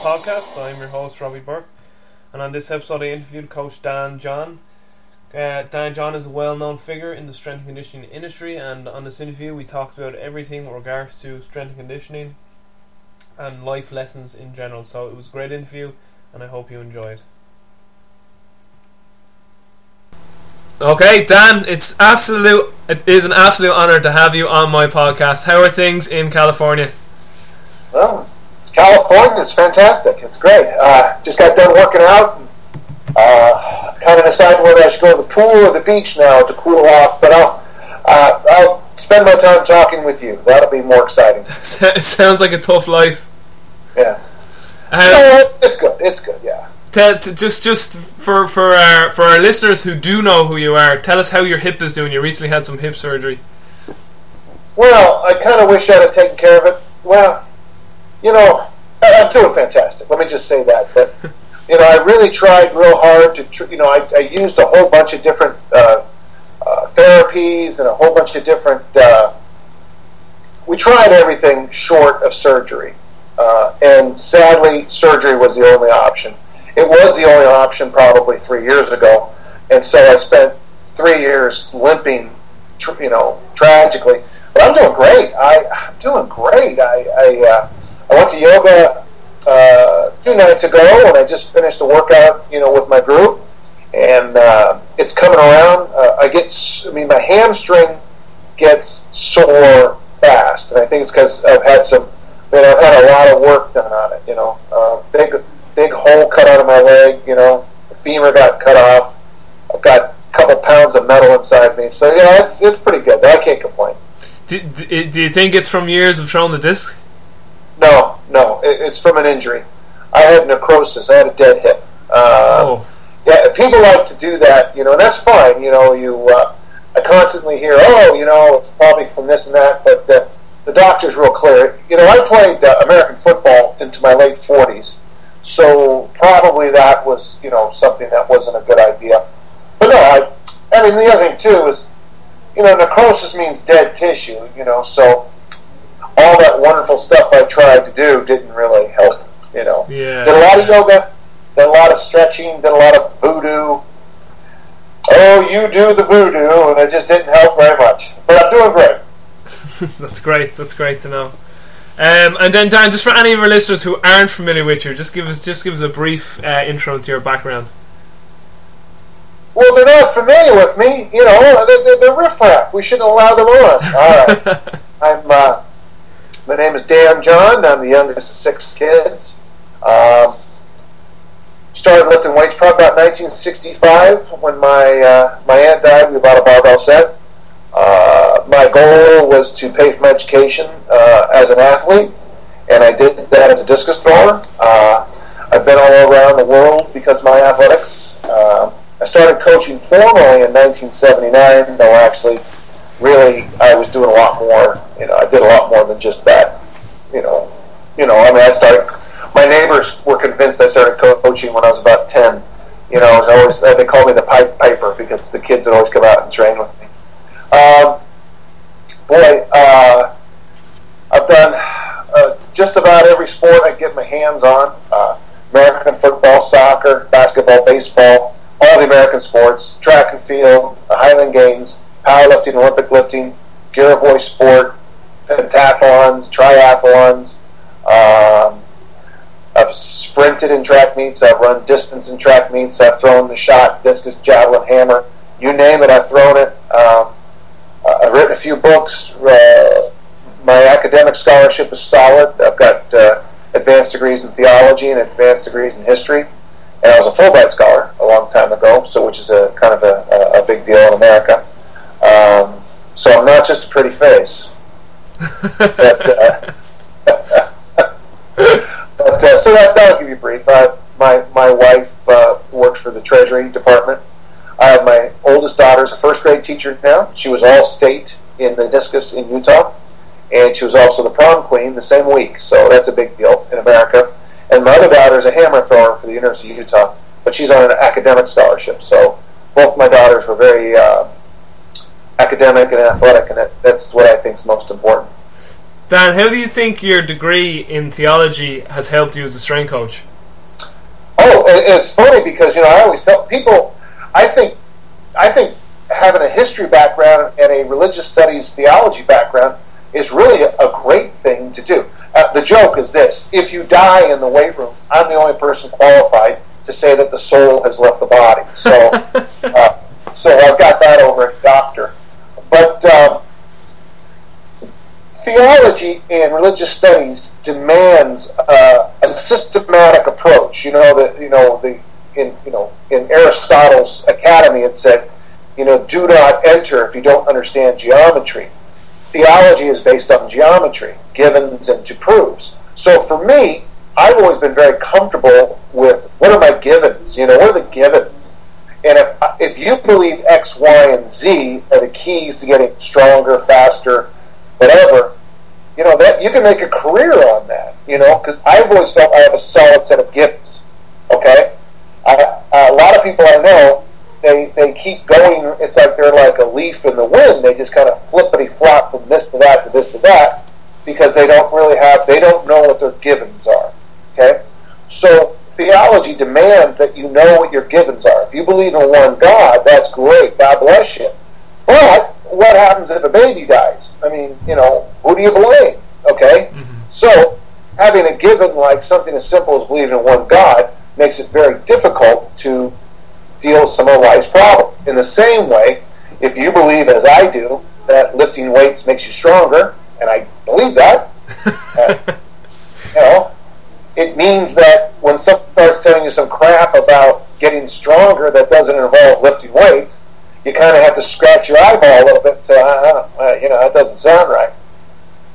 podcast. I'm your host, Robbie Burke, and on this episode, I interviewed Coach Dan John. Uh, Dan John is a well known figure in the strength and conditioning industry, and on this interview, we talked about everything with regards to strength and conditioning and life lessons in general. So it was a great interview, and I hope you enjoyed. Okay, Dan, it's absolute. It is an absolute honor to have you on my podcast. How are things in California? It's California. Fantastic. It's great. Uh, just got done working out. And, uh, kind of decided whether I should go to the pool or the beach now to cool off. But I'll uh, I'll spend my time talking with you. That'll be more exciting. it sounds like a tough life. Yeah. Uh, it's good. It's good. Yeah. Tell, t- just just for for our for our listeners who do know who you are, tell us how your hip is doing. You recently had some hip surgery. Well, I kind of wish I'd have taken care of it. Well, you know, I- I'm doing fantastic. Let me just say that. But you know, I really tried real hard to. Tr- you know, I, I used a whole bunch of different uh, uh, therapies and a whole bunch of different. Uh, we tried everything short of surgery, uh, and sadly, surgery was the only option. It was the only option probably three years ago, and so I spent three years limping, tr- you know, tragically. But I'm doing great. I, I'm doing great. I I, uh, I went to yoga uh, two nights ago, and I just finished a workout, you know, with my group, and uh, it's coming around. Uh, I get, I mean, my hamstring gets sore fast, and I think it's because I've had some, you know, I've had a lot of work done on it. You know, uh, big big hole cut out of my leg. You know, the femur got cut off. I've got a couple pounds of metal inside me, so yeah, it's it's pretty good. I can't complain. Do, do you think it's from years of throwing the disc? No, no, it, it's from an injury. I had necrosis. I had a dead hip. Uh, oh, Yeah, people like to do that, you know, and that's fine. You know, you uh, I constantly hear, oh, you know, it's probably from this and that, but the, the doctor's real clear. You know, I played uh, American football into my late forties, so probably that was, you know, something that wasn't a good idea. But no, I, I mean, the other thing too is, you know, necrosis means dead tissue. You know, so all that wonderful stuff I tried to do didn't really help. You know, Yeah. did a lot of yoga, did a lot of stretching, did a lot of voodoo. Oh, you do the voodoo, and it just didn't help very much. But I'm doing great. that's great. That's great to know. Um, and then Dan, just for any of our listeners who aren't familiar with you, just give us just give us a brief uh, intro to your background. Well, they're not familiar with me. You know, they're, they're, they're riffraff. We shouldn't allow them on. All right. I'm. Uh, my name is Dan John. I'm the youngest of six kids. Um, started lifting weights probably about 1965 when my uh, my aunt died. We bought a barbell set. Uh, my goal was to pay for my education uh, as an athlete, and I did that as a discus thrower. Uh, I've been all around the world because of my athletics. Uh, I started coaching formally in 1979, though actually, really, I was doing a lot more. You know, I did a lot more than just that. You know, you know. I mean, I started. My neighbors were convinced I started co- coaching when I was about 10. You know, I was always they called me the pipe piper because the kids would always come out and train with me. Um, boy, uh, I've done uh, just about every sport I get my hands on. Uh, American football, soccer, basketball, baseball, all the American sports, track and field, the Highland Games, powerlifting, Olympic lifting, Girevoy sport, pentathlons, triathlons. Um, I've sprinted in track meets. I've run distance in track meets. I've thrown the shot, discus, javelin, hammer. You name it, I've thrown it. Um, I've written a few books. Uh, my academic scholarship is solid. I've got uh, advanced degrees in theology and advanced degrees in history. And I was a Fulbright scholar a long time ago, so which is a kind of a, a big deal in America. Um, so I'm not just a pretty face. But, uh, but uh, so that, that'll give you a brief. Uh, my my wife uh, works for the Treasury Department. I have my oldest daughter is a first grade teacher now. She was all state in the discus in Utah, and she was also the prom queen the same week. So that's a big deal in America. And my other daughter is a hammer thrower for the University of Utah, but she's on an academic scholarship. So both my daughters were very uh, academic and athletic, and that, that's what I think is most important. Dan, how do you think your degree in theology has helped you as a strength coach? Oh, it's funny because you know I always tell people. I think, I think having a history background and a religious studies theology background is really a great thing to do. Uh, the joke is this: if you die in the weight room, I'm the only person qualified to say that the soul has left the body. So, uh, so I've got that over at doctor. But um, theology and religious studies demands uh, a systematic approach. You know that you know the in you know in Aristotle's Academy it said, you know, do not enter if you don't understand geometry. Theology is based on geometry, givens and to proofs. So for me, I've always been very comfortable with what are my givens? You know, what are the givens? And if, if you believe X, Y, and Z are the keys to getting stronger, faster, whatever, you know that you can make a career on that. You know, because I've always felt I have a solid set of gifts. Okay, I, a lot of people I know they they keep going. It's like they're like a leaf in the wind. They just kind of flippity flop from this to that to this to that because they don't really have they don't know what their givens are. Okay, so theology demands that you know what your givens are. If you believe in one God, that's great. God bless you. But what happens if a baby dies? I mean, you know, who do you blame? Okay? Mm-hmm. So, having a given like something as simple as believing in one God makes it very difficult to deal with some of life's problems. In the same way, if you believe, as I do, that lifting weights makes you stronger, and I believe that, uh, you know, it means that when someone starts telling you some crap about getting stronger that doesn't involve lifting weights, you kind of have to scratch your eyeball a little bit and say, uh, uh, you know, that doesn't sound right.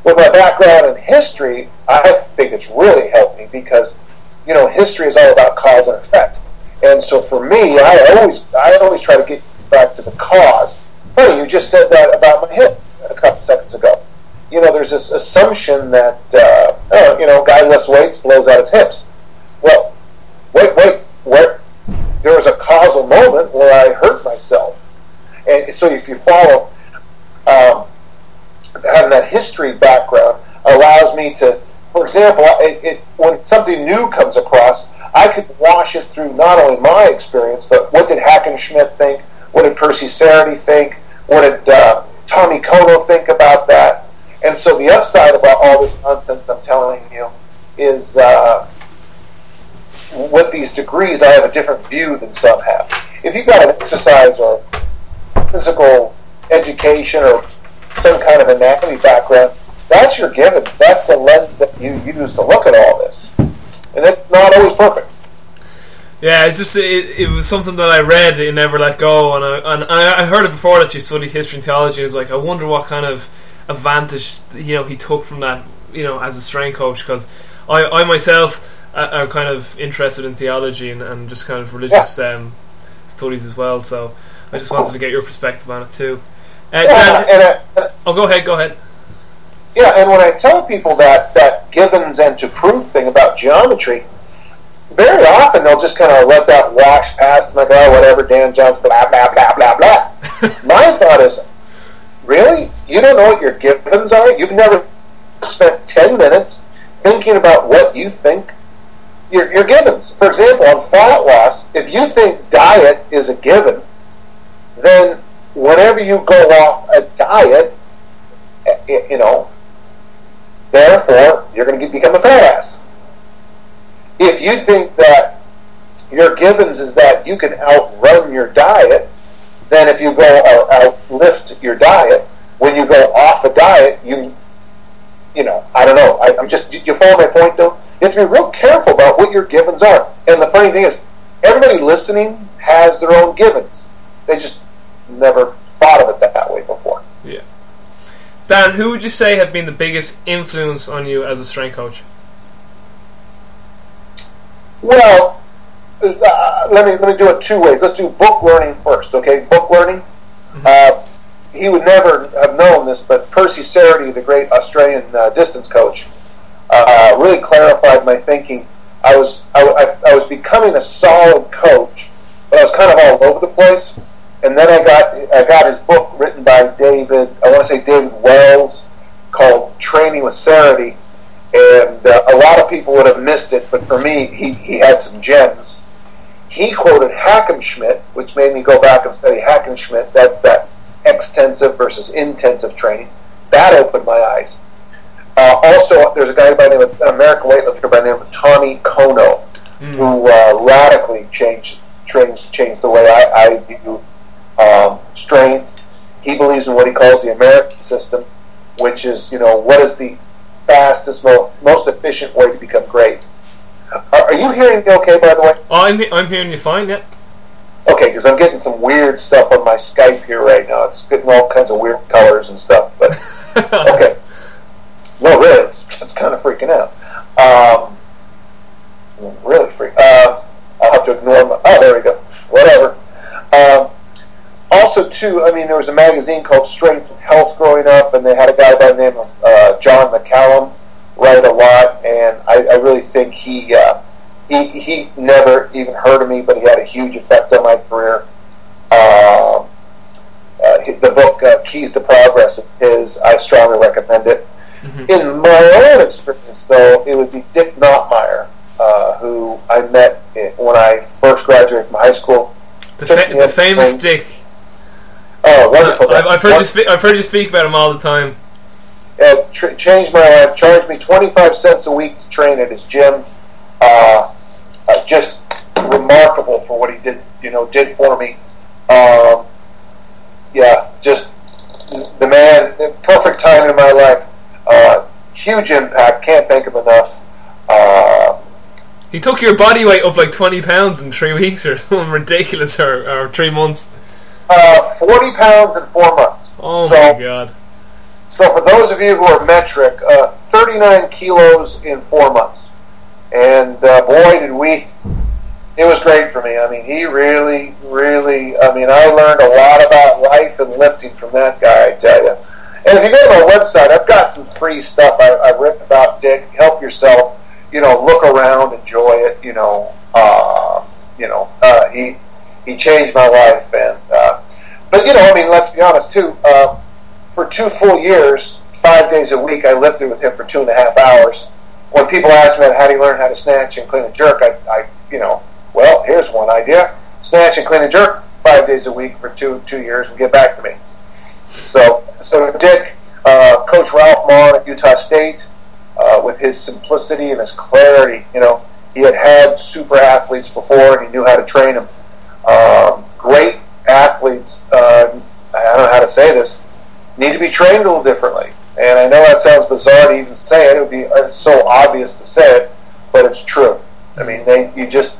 With my background in history, I think it's really helped me because, you know, history is all about cause and effect. And so for me, I always, I always try to get back to the cause. Funny, you just said that about my hip a couple seconds ago. You know, there's this assumption that, uh, oh, you know, guy lifts weights, blows out his hips. Well, wait, wait, where? There was a causal moment where I hurt myself and so if you follow, um, having that history background allows me to, for example, it, it, when something new comes across, I could wash it through not only my experience, but what did Hackenschmidt think? What did Percy Cerutty think? What did uh, Tommy Kono think about that? And so the upside about all this nonsense I'm telling you is uh, with these degrees, I have a different view than some have. If you've got an exercise or physical education or some kind of anatomy background, that's your given. That's the lens that you use to look at all this. And it's not always perfect. Yeah, it's just it, it was something that I read in Never Let Go, and I and I heard it before that you studied history and theology. I was like, I wonder what kind of advantage you know he took from that, you know, as a strength coach. Because I, I myself am kind of interested in theology and, and just kind of religious yeah. um, studies as well. So I just wanted to get your perspective on it too. Uh, yeah, Dan, and, uh, oh, go ahead, go ahead. Yeah, and when I tell people that that givens and to prove thing about geometry, very often they'll just kind of let that wash past them and go, oh, whatever, Dan Jones, blah blah blah blah blah. My thought is, really, you don't know what your givens are? You've never spent ten minutes thinking about what you think your, your givens. For example, on fat loss, if you think diet is a given, then whenever you go off a diet, eh, eh, you know, therefore you're going to become a fat ass. If you think that your givens is that you can outrun your diet, then if you go or outlift your diet, when you go off a diet, you, you know, I don't know. I, am just you follow my point though. You have to be real careful about what your givens are. And the funny thing is, everybody listening has their own givens. They just never thought of it that way before. Yeah. Dan, who would you say have been the biggest influence on you as a strength coach? Well, uh, let me let me do it two ways. Let's do book learning first, okay? Book learning. Mm-hmm. Uh, he would never have known this, but Percy Cerutty, the great Australian uh, distance coach, uh, really clarified my thinking. I was I, I, I was becoming a solid coach, but I was kind of all over the place and then I got I got his book written by David. I want to say David Wells called Training with Cerutty, and uh, a lot of people would have missed it, but for me, he, he had some gems. He quoted Hackenschmidt, which made me go back and study Hackenschmidt. That's that extensive versus intensive training. That opened my eyes. Uh, also, there's a guy by the name of an American weightlifter by the name of Tommy Kono, mm. who uh, radically changed changed changed the way I, I view um, strength. He believes in what he calls the American system, which is you know what is the fastest, most, most efficient way to become great. Are, are you hearing me okay, by the way? Oh, I'm, I'm hearing you fine, yeah. Okay, because I'm getting some weird stuff on my Skype here right now. It's getting all kinds of weird colors and stuff. But okay, no, really, it's, it's kind of freaking out. Um, really freak. Uh, I'll have to ignore my. Oh, there we go. Whatever. Um, also, too, I mean, there was a magazine called Strength and Health growing up, and they had a guy by the name of uh, John McCallum write a lot, and I, I really think he, uh, he he never even heard of me, but he had a huge effect on my career. Uh, uh, the book uh, Keys to Progress is I strongly recommend it. Mm-hmm. In my own experience, though, it would be Dick Notmeyer, uh, who I met when I first graduated from high school. The, fa- the famous Dick. Oh, wonderful! Uh, I've, heard you speak. I've heard you speak about him all the time. It tr- changed my life. Charged me twenty five cents a week to train at his gym. Uh, uh, just remarkable for what he did. You know, did for me. Um, yeah, just the man. Perfect time in my life. Uh, huge impact. Can't thank him enough. Uh, he took your body weight up like twenty pounds in three weeks or something ridiculous, or, or three months. Uh, 40 pounds in four months. Oh so, my god. So, for those of you who are metric, uh, 39 kilos in four months. And uh, boy, did we. It was great for me. I mean, he really, really. I mean, I learned a lot about life and lifting from that guy, I tell you. And if you go to my website, I've got some free stuff I, written about Dick. Help yourself. You know, look around, enjoy it. You know, uh, you know, uh, he he changed my life. And uh, but you know, I mean, let's be honest too. Uh, for two full years, five days a week, I lifted with him for two and a half hours. When people ask me how do you learn how to snatch and clean and jerk, I, I you know, well, here's one idea: snatch and clean and jerk five days a week for two two years, and get back to me. So, so Dick, uh, Coach Ralph Maughan at Utah State, uh, with his simplicity and his clarity, you know, he had had super athletes before, and he knew how to train them. Um, great athletes, uh, I don't know how to say this, need to be trained a little differently. And I know that sounds bizarre to even say it. It would be it's so obvious to say it, but it's true. I mean, they you just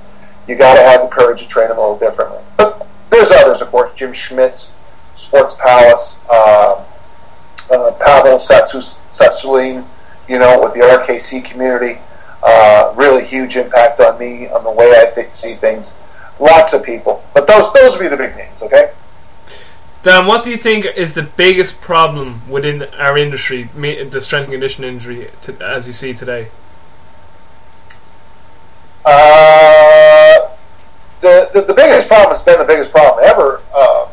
you got to have the courage to train them a little differently. But there's others, of course. Jim Schmitz, Sports Palace, uh, uh, Pavel Tsatsouline, you know, with the RKC community. Uh, really huge impact on me on the way I think, see things. Lots of people, but those those would be the big names. Okay. Dan, what do you think is the biggest problem within our industry, the strength and conditioning industry, as you see today? Uh, the, the, the biggest problem has been the biggest problem ever. Uh,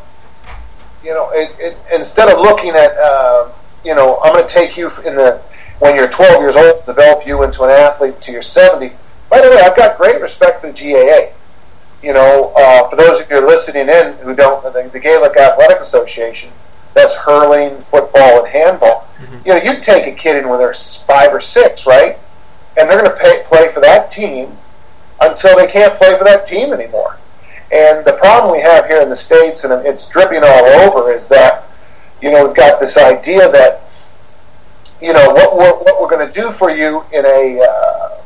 you know, it, it, instead of looking at, uh, you know, I'm going to take you in the when you're 12 years old, develop you into an athlete to your 70. By the way, I've got great respect for the GAA you know, uh, for those of you listening in who don't, the, the Gaelic Athletic Association, that's hurling, football, and handball. Mm-hmm. You know, you take a kid in when they're five or six, right? And they're going to play for that team until they can't play for that team anymore. And the problem we have here in the States, and it's dripping all over, is that, you know, we've got this idea that, you know, what we're, what we're going to do for you in a, uh,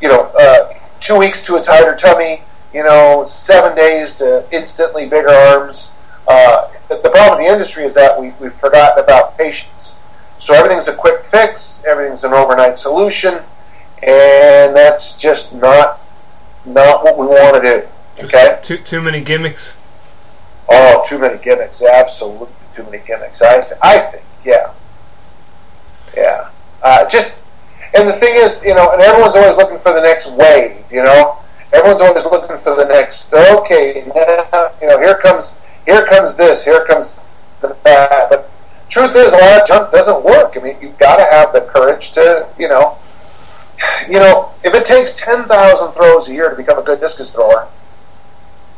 you know, uh, two weeks to a tighter tummy, you know, seven days to instantly bigger arms. Uh, the problem with the industry is that we, we've forgotten about patience. So everything's a quick fix, everything's an overnight solution, and that's just not not what we want to do. Just okay? too too many gimmicks. Oh, too many gimmicks! Absolutely, too many gimmicks. I th- I think, yeah, yeah. Uh, just and the thing is, you know, and everyone's always looking for the next wave, you know. Everyone's always looking for the next. Okay, now, you know, here comes, here comes this, here comes that. But truth is, a lot of junk doesn't work. I mean, you've got to have the courage to, you know, you know, if it takes ten thousand throws a year to become a good discus thrower,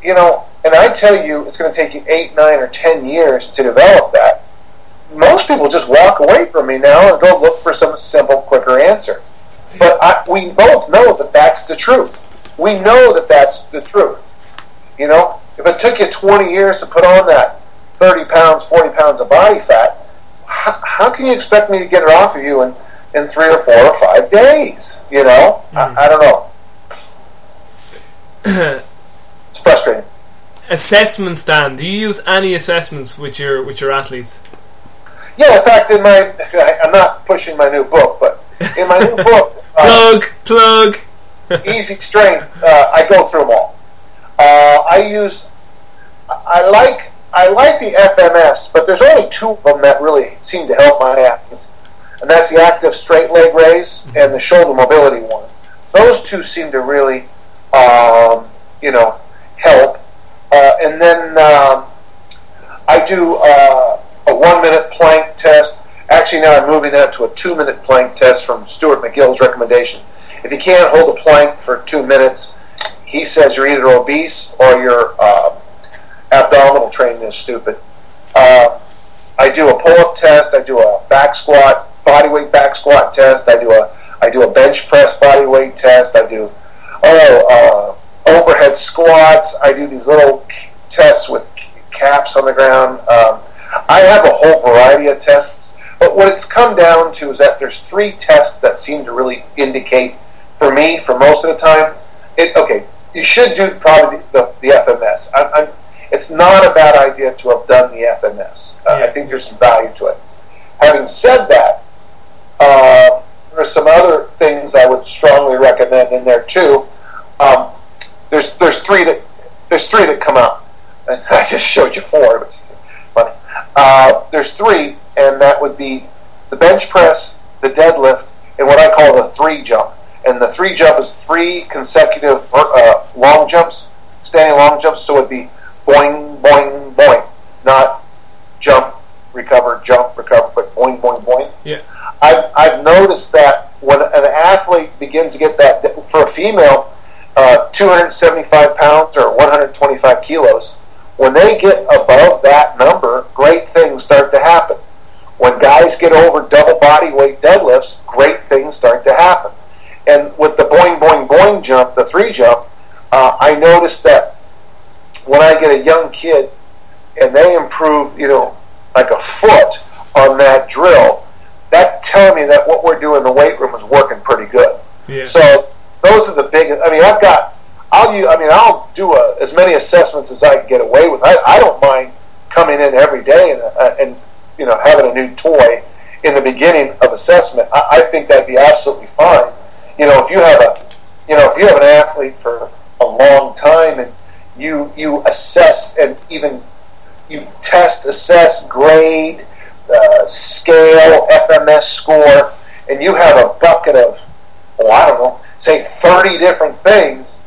you know, and I tell you, it's going to take you eight, nine, or ten years to develop that. Most people just walk away from me now and go look for some simple, quicker answer. But I, we both know that that's the truth. We know that that's the truth. You know, if it took you 20 years to put on that 30 pounds, 40 pounds of body fat, how, how can you expect me to get it off of you in, in three or four or five days? You know, mm. I, I don't know. it's frustrating. Assessments, Dan. Do you use any assessments with your with your athletes? Yeah, in fact, in my I'm not pushing my new book, but in my new book, uh, plug plug, Easy Strength, uh, I go through them all. Uh, I use I like I like the FMS, but there's only two of them that really seem to help my athletes, and that's the active straight leg raise and the shoulder mobility one. Those two seem to really, um, you know, help. Uh, and then um, I do uh, a one minute plank test. Actually, now I'm moving that to a two minute plank test from Stuart McGill's recommendation. If you can't hold a plank for two minutes, he says you're either obese or you're uh, abdominal training is stupid. Uh, I do a pull-up test. I do a back squat, body weight back squat test. I do a I do a bench press body weight test. I do oh uh, overhead squats. I do these little tests with caps on the ground. Um, I have a whole variety of tests, but what it's come down to is that there's three tests that seem to really indicate for me for most of the time. It okay. You should do probably the, the, the FMS. I'm it's not a bad idea to have done the FMS. Uh, yeah. I think there's some value to it. Having said that, uh, there are some other things I would strongly recommend in there too. Um, there's there's three that there's three that come out, and I just showed you four. Uh, there's three, and that would be the bench press, the deadlift, and what I call the three jump. And the three jump is three consecutive uh, long jumps, standing long jumps. So it'd be boing, boing, boing, not jump, recover, jump, recover, but boing, boing, boing. Yeah. I've, I've noticed that when an athlete begins to get that, for a female, uh, 275 pounds or 125 kilos, when they get above that number, great things start to happen. When guys get over double body weight deadlifts, great things start to happen. And with the boing, boing, boing jump, the three jump, uh, I noticed that when I get a young kid and they improve, you know, like a foot on that drill, that's telling me that what we're doing in the weight room is working pretty good. Yeah. So those are the biggest. I mean, I've got. I'll use, I mean, I'll do a, as many assessments as I can get away with. I, I don't mind coming in every day and, uh, and you know having a new toy in the beginning of assessment. I, I think that'd be absolutely fine. You know, if you have a, you know, if you have an athlete for a long time and you you assess and even you test, assess, grade, uh, scale, FMS score, and you have a bucket of, oh, I don't know, say 30 different things,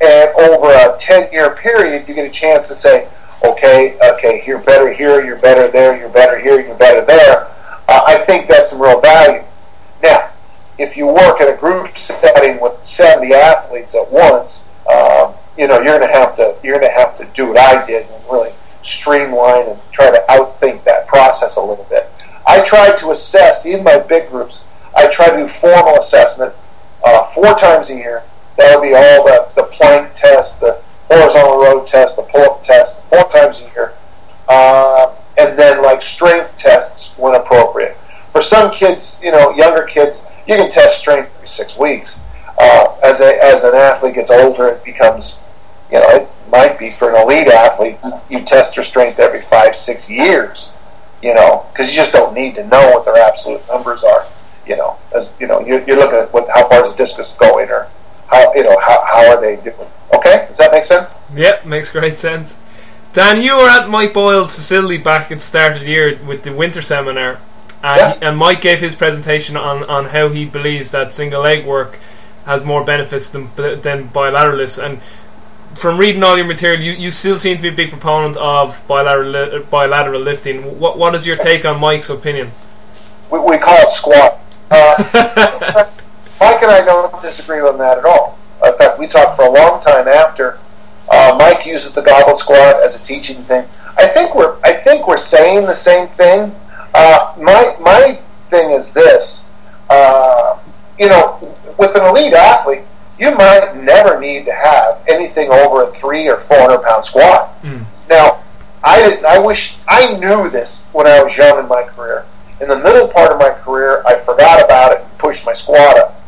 and over a 10 year period, you get a chance to say, okay, okay, you're better here, you're better there, you're better here, you're better there. Uh, I think that's some real value. Now, if you work in a group setting with 70 athletes at once, um, you know you're to have to you're to have to do what I did and really streamline and try to outthink that process a little bit. I tried to assess even my big groups. I try to do formal assessment uh, four times a year. That would be all the, the plank test, the horizontal row test, the pull-up test, four times a year, uh, and then like strength tests when appropriate. For some kids, you know, younger kids, you can test strength every six weeks. Uh, as a, as an athlete gets older, it becomes you know, it might be for an elite athlete, you test their strength every five, six years, you know, because you just don't need to know what their absolute numbers are, you know, as, you know, you're, you're looking at what, how far the discus going or how, you know, how, how are they different? Okay, does that make sense? Yep, makes great sense. Dan, you were at Mike Boyle's facility back at the start of the year with the winter seminar, and, yeah. he, and Mike gave his presentation on, on how he believes that single leg work has more benefits than than bilateralists. And from reading all your material, you, you still seem to be a big proponent of bilateral bilateral lifting. What what is your take on Mike's opinion? We, we call it squat. Uh, and I don't disagree on that at all. In fact, we talked for a long time after. Uh, Mike uses the goblet squat as a teaching thing. I think we're I think we're saying the same thing. Uh, my my thing is this. Uh, you know, with an elite athlete, you might never need to have anything over a three or four hundred pound squat. Mm. Now, I didn't. I wish I knew this when I was young in my career. In the middle part of my career, I forgot about it and pushed my squat up.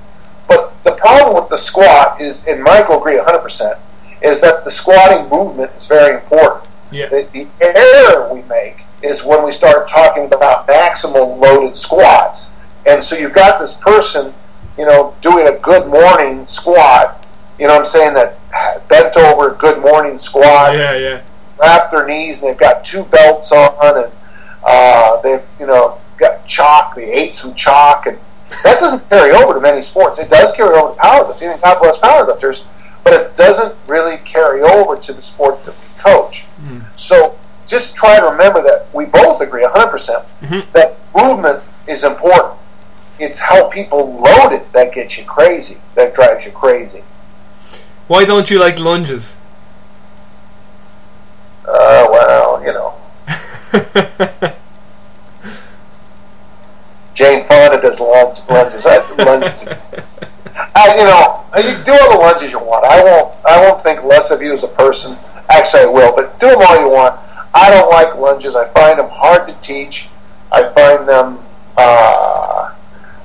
The problem with the squat is, and Mike will agree 100%, is that the squatting movement is very important. Yeah. The, the error we make is when we start talking about maximal loaded squats. And so you've got this person, you know, doing a good morning squat, you know what I'm saying, that bent over good morning squat, Yeah, yeah. wrap their knees, and they've got two belts on, and uh, they've, you know, got chalk, they ate some chalk, and that doesn't carry over to many sports. It does carry over to powerlifting and God bless powerlifters, but it doesn't really carry over to the sports that we coach. So just try to remember that we both agree 100% Mhm. that movement is important. It's how people load it that gets you crazy, that drives you crazy. Why don't you like lunges? Uh, well, you know, Jane Fonda does lunge, lunges. I, lunges. I, you know, you do all the lunges you want. I won't. I won't think less of you as a person. Actually, I will, but do them all you want. I don't like lunges. I find them hard to teach. I find them. Uh,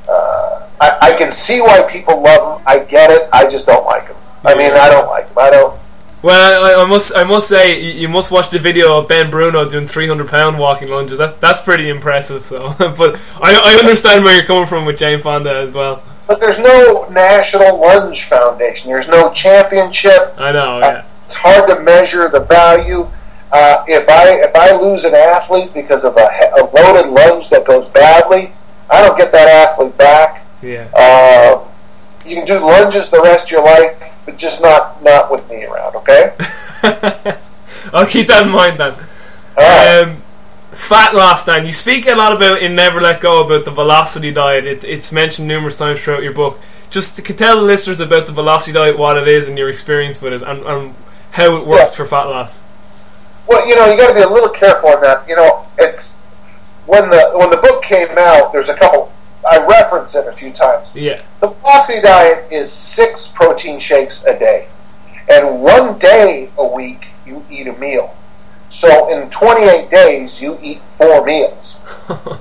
uh, I, I can see why people love them. I get it. I just don't like them. I mean, I don't like them. I don't. Well, I, I must I must say you, you must watch the video of Ben Bruno doing 300 pound walking lunges. That's that's pretty impressive. So, but I, I understand where you're coming from with Jane Fonda as well. But there's no National Lunge Foundation. There's no championship. I know. Yeah. It's hard to measure the value. Uh, if I if I lose an athlete because of a, a loaded lunge that goes badly, I don't get that athlete back. Yeah. Uh, you can do lunges the rest of your life, but just not not with me around. Okay. I'll keep that in mind then. Right. Um, fat loss, Dan. You speak a lot about in Never Let Go about the velocity diet. It, it's mentioned numerous times throughout your book. Just to tell the listeners about the velocity diet, what it is, and your experience with it, and, and how it works Yeah. for fat loss. Well, you know, you got to be a little careful on that. You know, it's when the when the book came out. There's a couple. I reference it a few times. Yeah. The velocity diet is six protein shakes a day, and one day a week you eat a meal. So in 28 days you eat four meals. it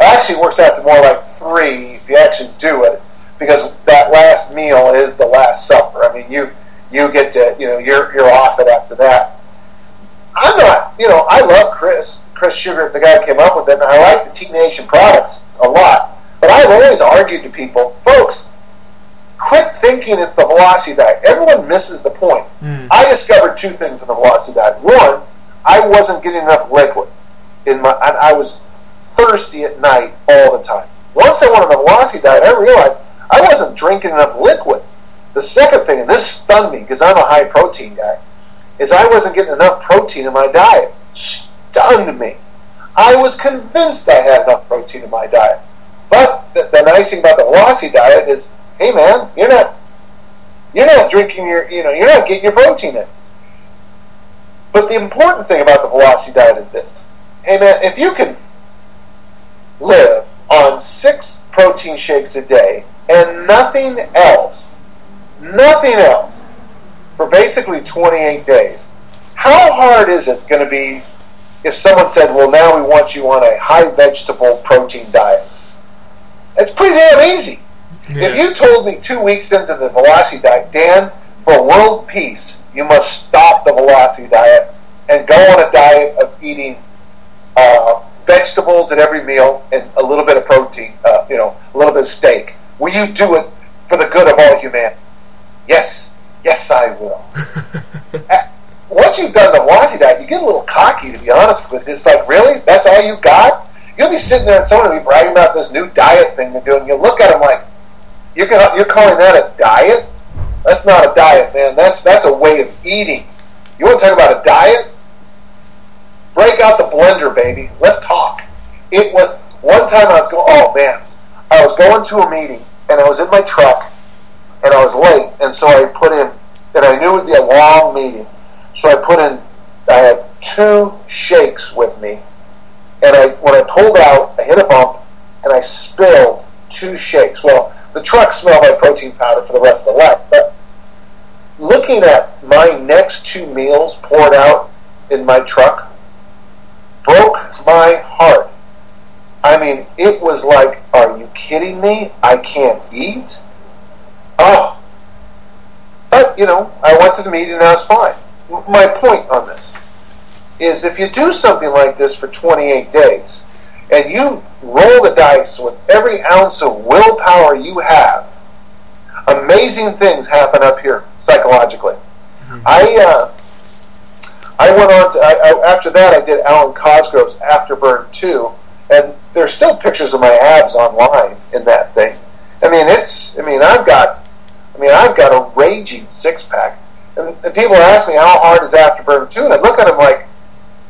actually works out to more like three if you actually do it, because that last meal is the last supper. I mean, you you get to you know you're you're off it after that. I'm not, you know, I love Chris Chris Shugart, the guy who came up with it, and I like the T Nation products a lot. But I've always argued to people, folks, quit thinking it's the velocity diet. Everyone misses the point. Hmm. I discovered two things in the velocity diet. One, I wasn't getting enough liquid in my, and I was thirsty at night all the time. Once I went on the velocity diet, I realized I wasn't drinking enough liquid. The second thing, and this stunned me because I'm a high protein guy, is I wasn't getting enough protein in my diet. Stunned me. I was convinced I had enough protein in my diet. But the, the nice thing about the velocity diet is, hey man, you're not you're not drinking your you know you're not getting your protein in. But the important thing about the velocity diet is this. Hey man, if you can live on six protein shakes a day and nothing else, nothing else for basically 28 days, how hard is it going to be if someone said, well, now we want you on a high vegetable protein diet? It's pretty damn easy. If you told me two weeks into the velocity diet, Dan, for world peace, you must stop the velocity diet and go on a diet of eating uh, vegetables at every meal and a little bit of protein, uh, you know, a little bit of steak. Will you do it for the good of all humanity? Yes, yes, I will. Uh, Once you've done the velocity diet, you get a little cocky, to be honest with you. It's like, really? That's all you got? You'll be sitting there and someone will be bragging about this new diet thing they're doing. You look at them like, you're, gonna, you're calling that a diet? That's not a diet, man. That's that's a way of eating. You want to talk about a diet? Break out the blender, baby. Let's talk. It was one time I was going. Oh man, I was going to a meeting and I was in my truck and I was late, and so I put in, and I knew it would be a long meeting, so I put in. I had two shakes with me, and I when I pulled out, I hit a bump, and I spilled two shakes. Well, the truck smelled like protein powder for the rest of the life, but looking at my next two meals poured out in my truck broke my heart. I mean, it was like, are you kidding me? I can't eat? Oh. But, you know, I went to the meeting and I was fine. My point on this is if you do something like this for 28 days and you roll the dice with every ounce of willpower you have, amazing things happen up here psychologically. Mm-hmm. I uh, I went on to I, I, after that I did Alwyn Cosgrove's Afterburn two, and there's still pictures of my abs online in that thing. I mean it's I mean I've got I mean I've got a raging six pack, and, and people ask me how hard is Afterburn two, and I look at them like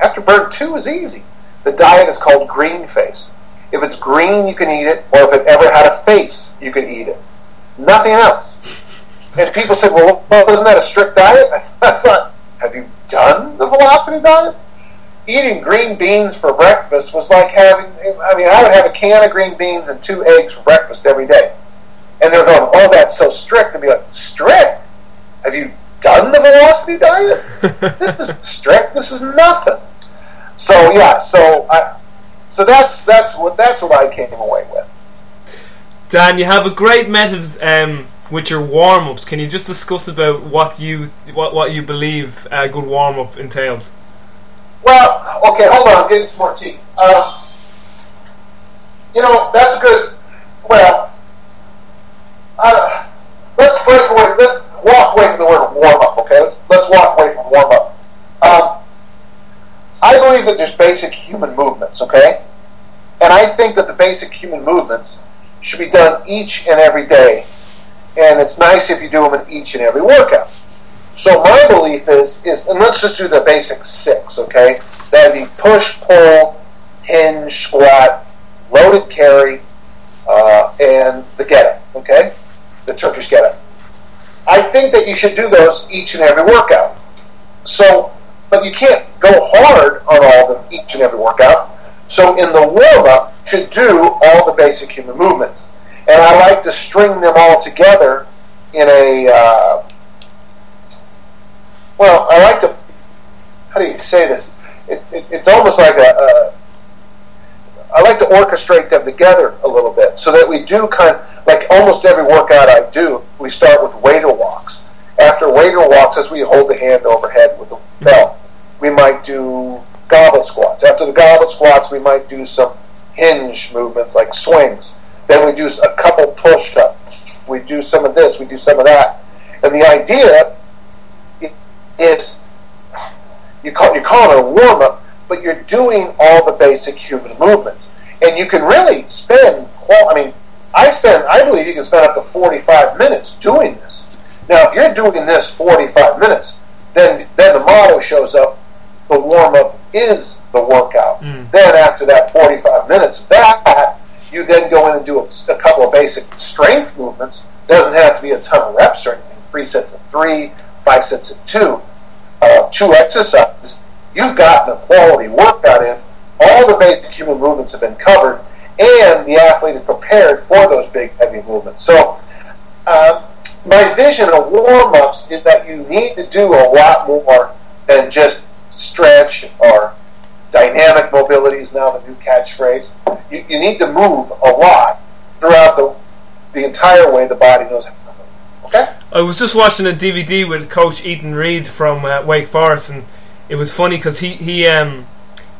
Afterburn two is easy. The diet is called green face. If it's green, you can eat it, or if it ever had a face, you can eat it. Nothing else. And people say, well, well, isn't that a strict diet? I thought, have you done the velocity diet? Eating green beans for breakfast was like having, I mean, I would have a can of green beans and two eggs for breakfast every day. And they're going, oh, that's so strict. And be like, strict? Have you done the velocity diet? this is strict. This is nothing. So yeah, so I, so that's that's what that's what I came away with. Dan, you have a great method um, with your warm ups. Can you just discuss about what you what, what you believe a good warm up entails? Well, okay, hold on, I'm getting some more tea. Uh, you know, that's a good. Well, uh, let's break away. Let's walk away from the word warm up. Okay, let's let's walk away from warm up. Um, I believe that there's basic human movements. Okay, and I think that the basic human movements should be done each and every day. And it's nice if you do them in each and every workout. So my belief is, is and let's just do the basic six, okay? That'd be push, pull, hinge, squat, loaded carry, uh, and the get up, okay? The Turkish get up. I think that you should do those each and every workout. So, but you can't go hard on all of them each and every workout. So in the warm up, should do all the basic human movements. And I like to string them all together in a, uh, well, I like to, how do you say this? It, it, it's almost like a, a, I like to orchestrate them together a little bit so that we do kind of, like almost every workout I do, we start with waiter walks. After waiter walks, as we hold the hand overhead with the belt, we might do goblet squats. After the goblet squats, we might do some hinge movements like swings. Then we do a couple push ups. We do some of this, we do some of that. And the idea is you call, you call it a warm up, but you're doing all the basic human movements. And you can really spend, well, I mean, I spend, I believe you can spend up to 45 minutes doing this. Now, if you're doing this 45 minutes, then, then the motto shows up the warm up is the workout. Mm. Then after that 45 minutes that, you then go in and do a, a, couple of basic strength movements. Doesn't have to be a ton of reps or anything. Three sets of three, five sets of two, uh, two exercises. You've gotten a quality workout in. All the basic human movements have been covered, and the athlete is prepared for those big, heavy movements. So, uh, my vision of warm ups is that you need to do a lot more than just stretch or dynamic mobility is now the new catchphrase. You, you need to move a lot throughout the the entire way the body knows how to move. Okay. I was just watching a DVD with Coach Ethan Reeve from uh, Wake Forest, and it was funny because he he um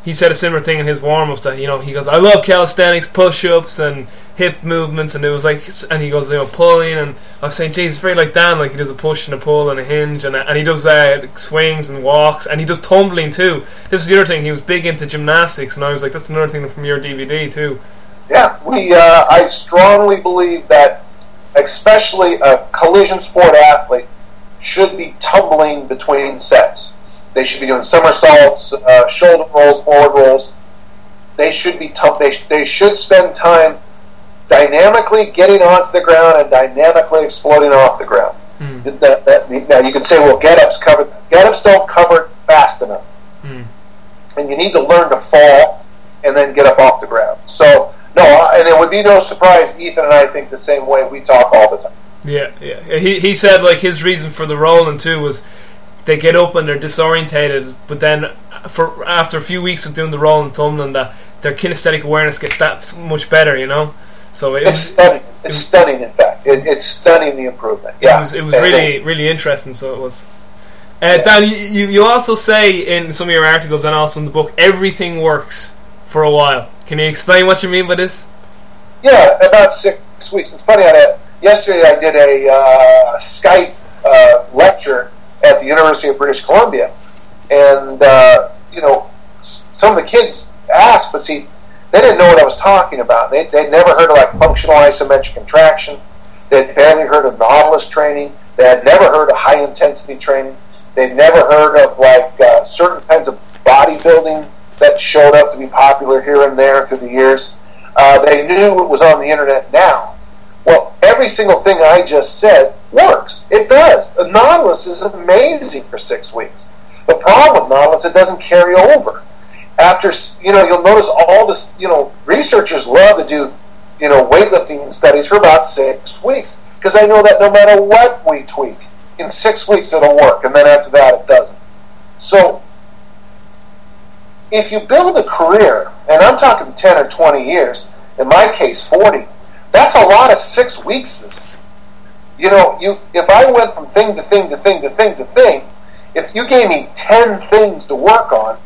he said a similar thing in his warm ups that you know he goes I love calisthenics, push ups, and hip movements, and it was like, and he goes, you know, pulling, and I was saying, it's very like Dan, like he does a push and a pull and a hinge, and and he does uh, swings and walks, and he does tumbling too. This is the other thing. He was big into gymnastics, and I was like, that's another thing from your DVD too. Yeah, we. Uh, I strongly believe that especially a collision sport athlete, should be tumbling between sets. They should be doing somersaults, uh, shoulder rolls, forward rolls. They should be tum- they, they should spend time dynamically getting onto the ground and dynamically exploding off the ground. Mm. That, that, now you can say, well, get-ups cover get-ups don't cover fast enough, Mm. and you need to learn to fall and then get up off the ground. So no, and it would be no surprise. Ethan and I think the same way. We talk all the time. Yeah, yeah. He he said like his reason for the rolling too was they get up and they're disorientated, but then for after a few weeks of doing the rolling and tumbling, that their kinesthetic awareness gets that much better, you know. So it It's was stunning. It's stunning. In fact, it, it's stunning the improvement. it Yeah, was it was really really interesting. So it was. Uh, Dan, you, you also say in some of your articles and also in the book, everything works for a while. Can you explain what you mean by this? Yeah, about six weeks. It's funny. I yesterday I did a uh, Skype uh, lecture at the University of British Columbia, and uh, you know, some of the kids asked, but see, they didn't know what I was talking about. They they'd never heard of like functional isometric contraction. They'd barely heard of Nautilus training. They had never heard of high intensity training. They'd never heard of like uh, certain kinds of bodybuilding that showed up to be popular here and there through the years. Uh, they knew it was on the internet now. Well, every single thing I just said works. It does. The Nautilus is amazing for six weeks. The problem with Nautilus, it doesn't carry over. After you know, you'll notice all this. You know, researchers love to do you know weightlifting studies for about six weeks because I know that no matter what we tweak, in six weeks it'll work, and then after that it doesn't. So if you build a career, and I'm talking 10 or 20 years, in my case 40, that's a lot of six weeks. You know, you if I went from thing to thing to thing to thing to thing, if you gave me 10 things to work on,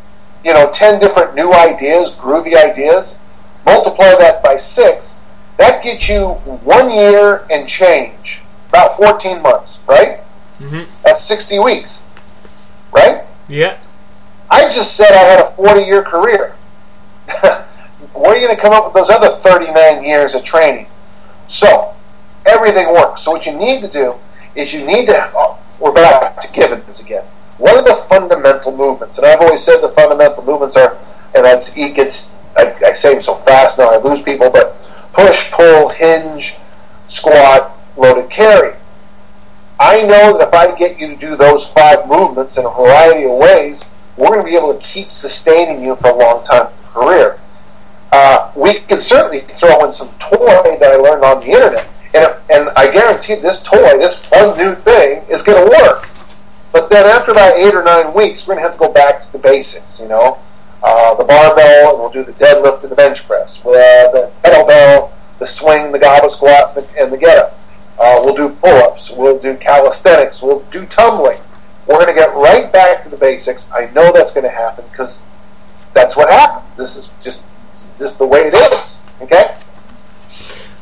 you know, 10 different new ideas, groovy ideas, multiply that by six, that gets you one year and change, about 14 months, right? Mhm. That's 60 weeks, right? Yeah. I just said I had a 40 year career. Where are you going to come up with those other 39 years of training? So, everything works. So, what you need to do is you need to, oh, we're back to Givens again. What are the fundamental movements? And I've always said the fundamental movements are, and that's, it gets, I, I say them so fast now I lose people, but push, pull, hinge, squat, loaded carry. I know that if I get you to do those five movements in a variety of ways, we're going to be able to keep sustaining you for a long time in career. Uh, we can certainly throw in some toy that I learned on the internet, and, and I guarantee this toy, this fun new thing, is going to work. But then after about eight or nine weeks, we're going to have to go back to the basics, you know, uh, the barbell, and we'll do the deadlift and the bench press, uh, the kettlebell, the swing, the goblet squat, and the, and the get up. Uh, we'll do pull-ups. We'll do calisthenics. We'll do tumbling. We're going to get right back to the basics. I know that's going to happen because that's what happens. This is just just the way it is. Okay.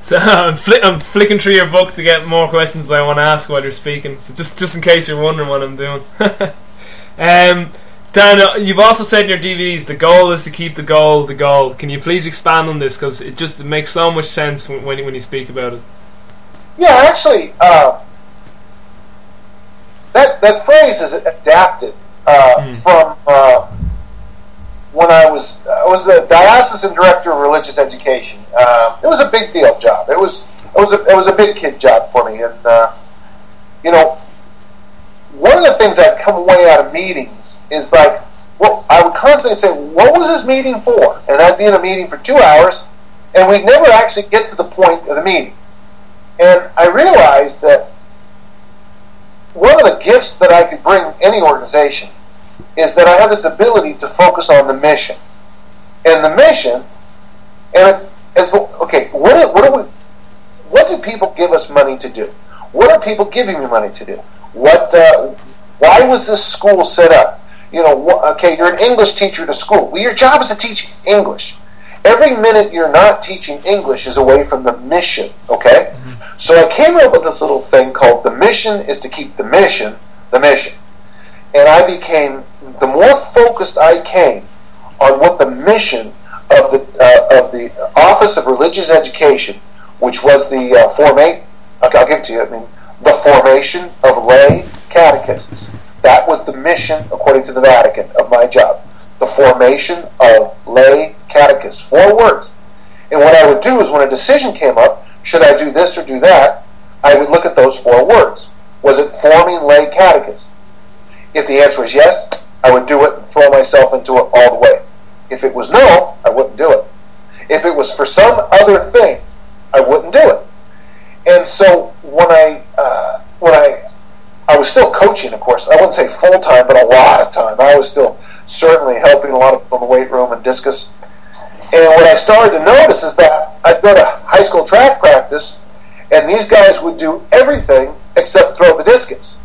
So I'm, fli- I'm flicking through your book to get more questions I want to ask while you're speaking. So just just in case you're wondering what I'm doing. um, Dan, you've also said in your DVDs the goal is to keep the goal the goal. Can you please expand on this because it just it makes so much sense when when, when you speak about it. Yeah, actually, uh, that that phrase is adapted uh, Mm. from uh, when I was I was the diocesan director of religious education. Uh, it was a big deal job. It was it was a, it was a big kid job for me, and uh, you know, one of the things I'd come away out of meetings is like, well, I would constantly say, "What was this meeting for?" And I'd be in a meeting for two hours, and we'd never actually get to the point of the meeting. And I realized that one of the gifts that I could bring any organization is that I have this ability to focus on the mission. And the mission, and as okay, what do, what do we, what do people give us money to do? What are people giving me money to do? What, uh, why was this school set up? You know, wh- okay, you're an English teacher at a school. Well, your job is to teach English. Every minute you're not teaching English is away from the mission, okay? So I came up with this little thing called the mission is to keep the mission the mission. And I became, the more focused I came on what the mission of the, uh, of the Office of Religious Education, which was the uh, Form 8 I'll, give it to you. I mean, the formation of lay catechists. That was the mission, according to the Vatican, of my job. The formation of lay catechists. Four words. And what I would do is when a decision came up, should I do this or do that, I would look at those four words. Was it forming lay catechists? If the answer was yes, I would do it and throw myself into it all the way. If it was no, I wouldn't do it. If it was for some other thing, I wouldn't do it. And so when I uh, when I I was still coaching, of course. I wouldn't say full time, but a lot of time. I was still certainly helping a lot of people in the weight room and discus. And what I started to notice is that I'd go to high school track practice, and these guys would do everything except throw the discus.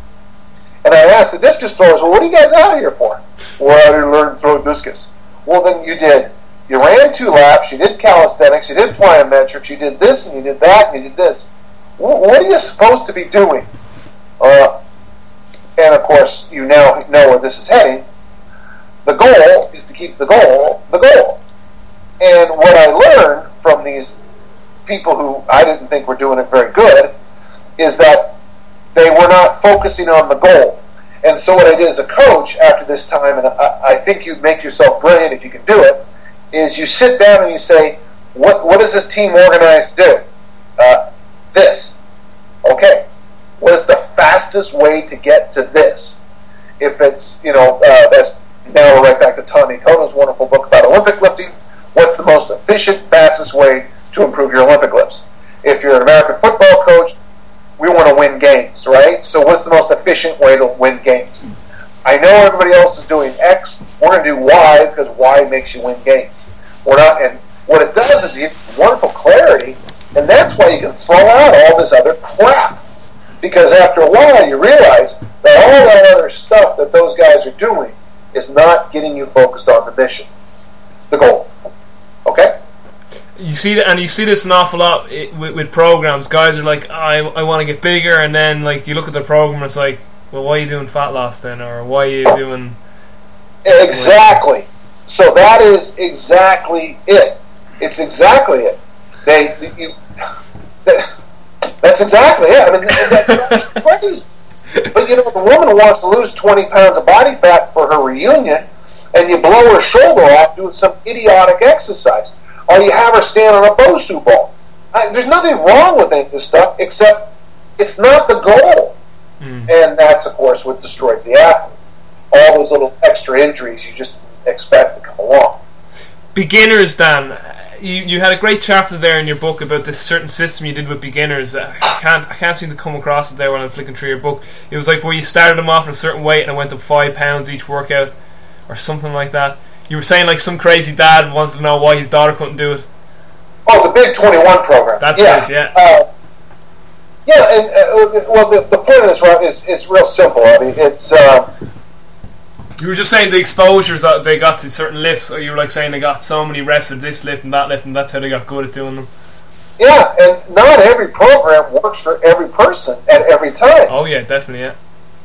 And I asked the discus throwers, well, what are you guys out here for? Well, I didn't learn to throw discus. Well, then you did. You ran two laps, you did calisthenics, you did plyometrics, you did this, and you did that, and you did this. What are you supposed to be doing? Uh, and of course, you now know where this is heading. The goal is to keep the goal the goal. And what I learned from these people who I didn't think were doing it very good is that they were not focusing on the goal. And so what I did as a coach after this time, and I, I think you make yourself brilliant if you can do it, is you sit down and you say, what, does this team organized do? Uh, this. Okay. What is the fastest way to get to this? If it's, you know, uh, that's now we're right back to Tommy Kono's wonderful book about Olympic lifting. What's the most efficient, fastest way to improve your Olympic lifts? If you're an American football coach, we want to win games, right? So what's the most efficient way to win games? I know everybody else is doing X. We're going to do Y because Y makes you win games. We're not, and what it does is you wonderful clarity and that's why you can throw out all this other crap. Because after a while, you realize that all that other stuff that those guys are doing is not getting you focused on the mission, the goal. Okay? You see that, and you see this an awful lot with, with programs. Guys are like, I, I want to get bigger, and then like you look at the program, it's like, well, why are you doing fat loss then, or why are you doing? Exactly. So that is exactly it. It's exactly it. They, you, that's exactly it. I mean, that's crazy. But you know, the woman wants to lose 20 pounds of body fat for her reunion, and you blow her shoulder off doing some idiotic exercise, or you have her stand on a Bosu ball. I, there's nothing wrong with any of this stuff, except it's not the goal. Mm. And that's, of course, what destroys the athletes. All those little extra injuries you just expect to come along. Beginners, Dan you, you had a great chapter there in your book about this certain system you did with beginners. I can't I can't seem to come across it there when I'm flicking through your book. It was like where you started them off at a certain weight and it went up five pounds each workout, or something like that. You were saying like some crazy dad wants to know why his daughter couldn't do it. Oh, the Big Twenty One program. That's yeah. it. Yeah. Uh, yeah, and uh, well, the, the point of this route is is real simple. I mean, it's. Uh, you were just saying the exposures that they got to certain lifts, or you were like saying they got so many reps of this lift and that lift, and that's how they got good at doing them. Yeah, and not every program works for every person at every time. Oh yeah, definitely, yeah.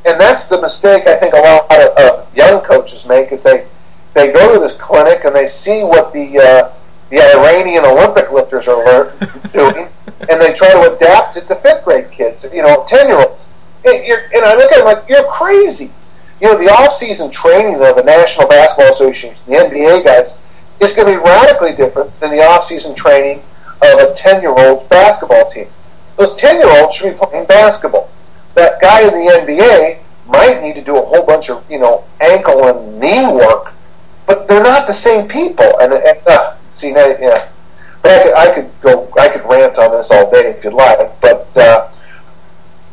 And that's the mistake I think a lot of uh, young coaches make is they they go to this clinic and they see what the uh, the Iranian Olympic lifters are doing, and they try to adapt it to fifth grade kids, you know, ten year olds. And I look at them like you're crazy you know, the off-season training of the National Basketball Association, the NBA guys, is going to be radically different than the off-season training of a 10-year-old's basketball team. Those 10-year-olds should be playing basketball. That guy in the NBA might need to do a whole bunch of, you know, ankle and knee work, but they're not the same people. And, and uh, see, now, yeah. But I could, I could go, I could rant on this all day if you'd like. But uh,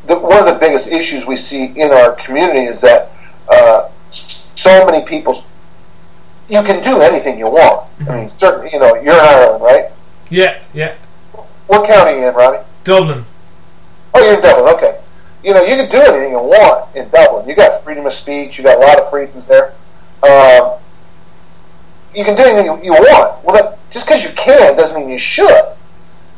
the, one of the biggest issues we see in our community is that uh, so many people. You can do anything you want. Mm-hmm. I mean, certainly, you know, you're in Ireland, right? Yeah, yeah. What county are you in, Ronnie? Dublin. Oh, you're in Dublin. Okay. You know, you can do anything you want in Dublin. You got freedom of speech. You got a lot of freedoms there. Um, you can do anything you, you want. Well, that, just because you can doesn't mean you should.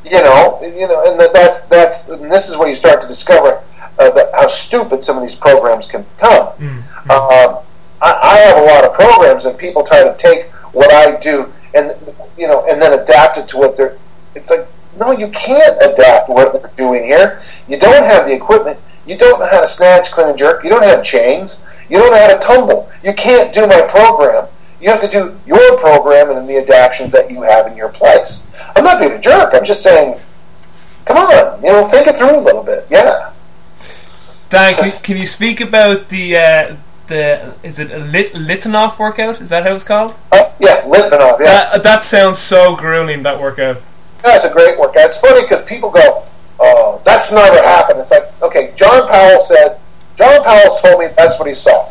You know, you know, and that's that's and this is where you start to discover uh, the, how stupid some of these programs can become. Mm-hmm. Um, I, I, have a lot of programs, and people try to take what I do and you know, and then adapt it to what they're. It's like no, you can't adapt what we're doing here. You don't have the equipment. You don't know how to snatch, clean, and jerk. You don't have chains. You don't know how to tumble. You can't do my program. You have to do your program and then the adaptations that you have in your place. I'm not being a jerk. I'm just saying, come on, you know, think it through a little bit. Yeah. Dan, can, can you speak about the uh, the is it a Lit- Litvinov workout? Is that how it's called? Uh, yeah, Litvinov. Yeah. That that sounds so grueling. That workout. That's a great workout. It's funny because people go, "Oh, that's never happened." It's like, okay, John Powell said. John Powell told me that's what he saw.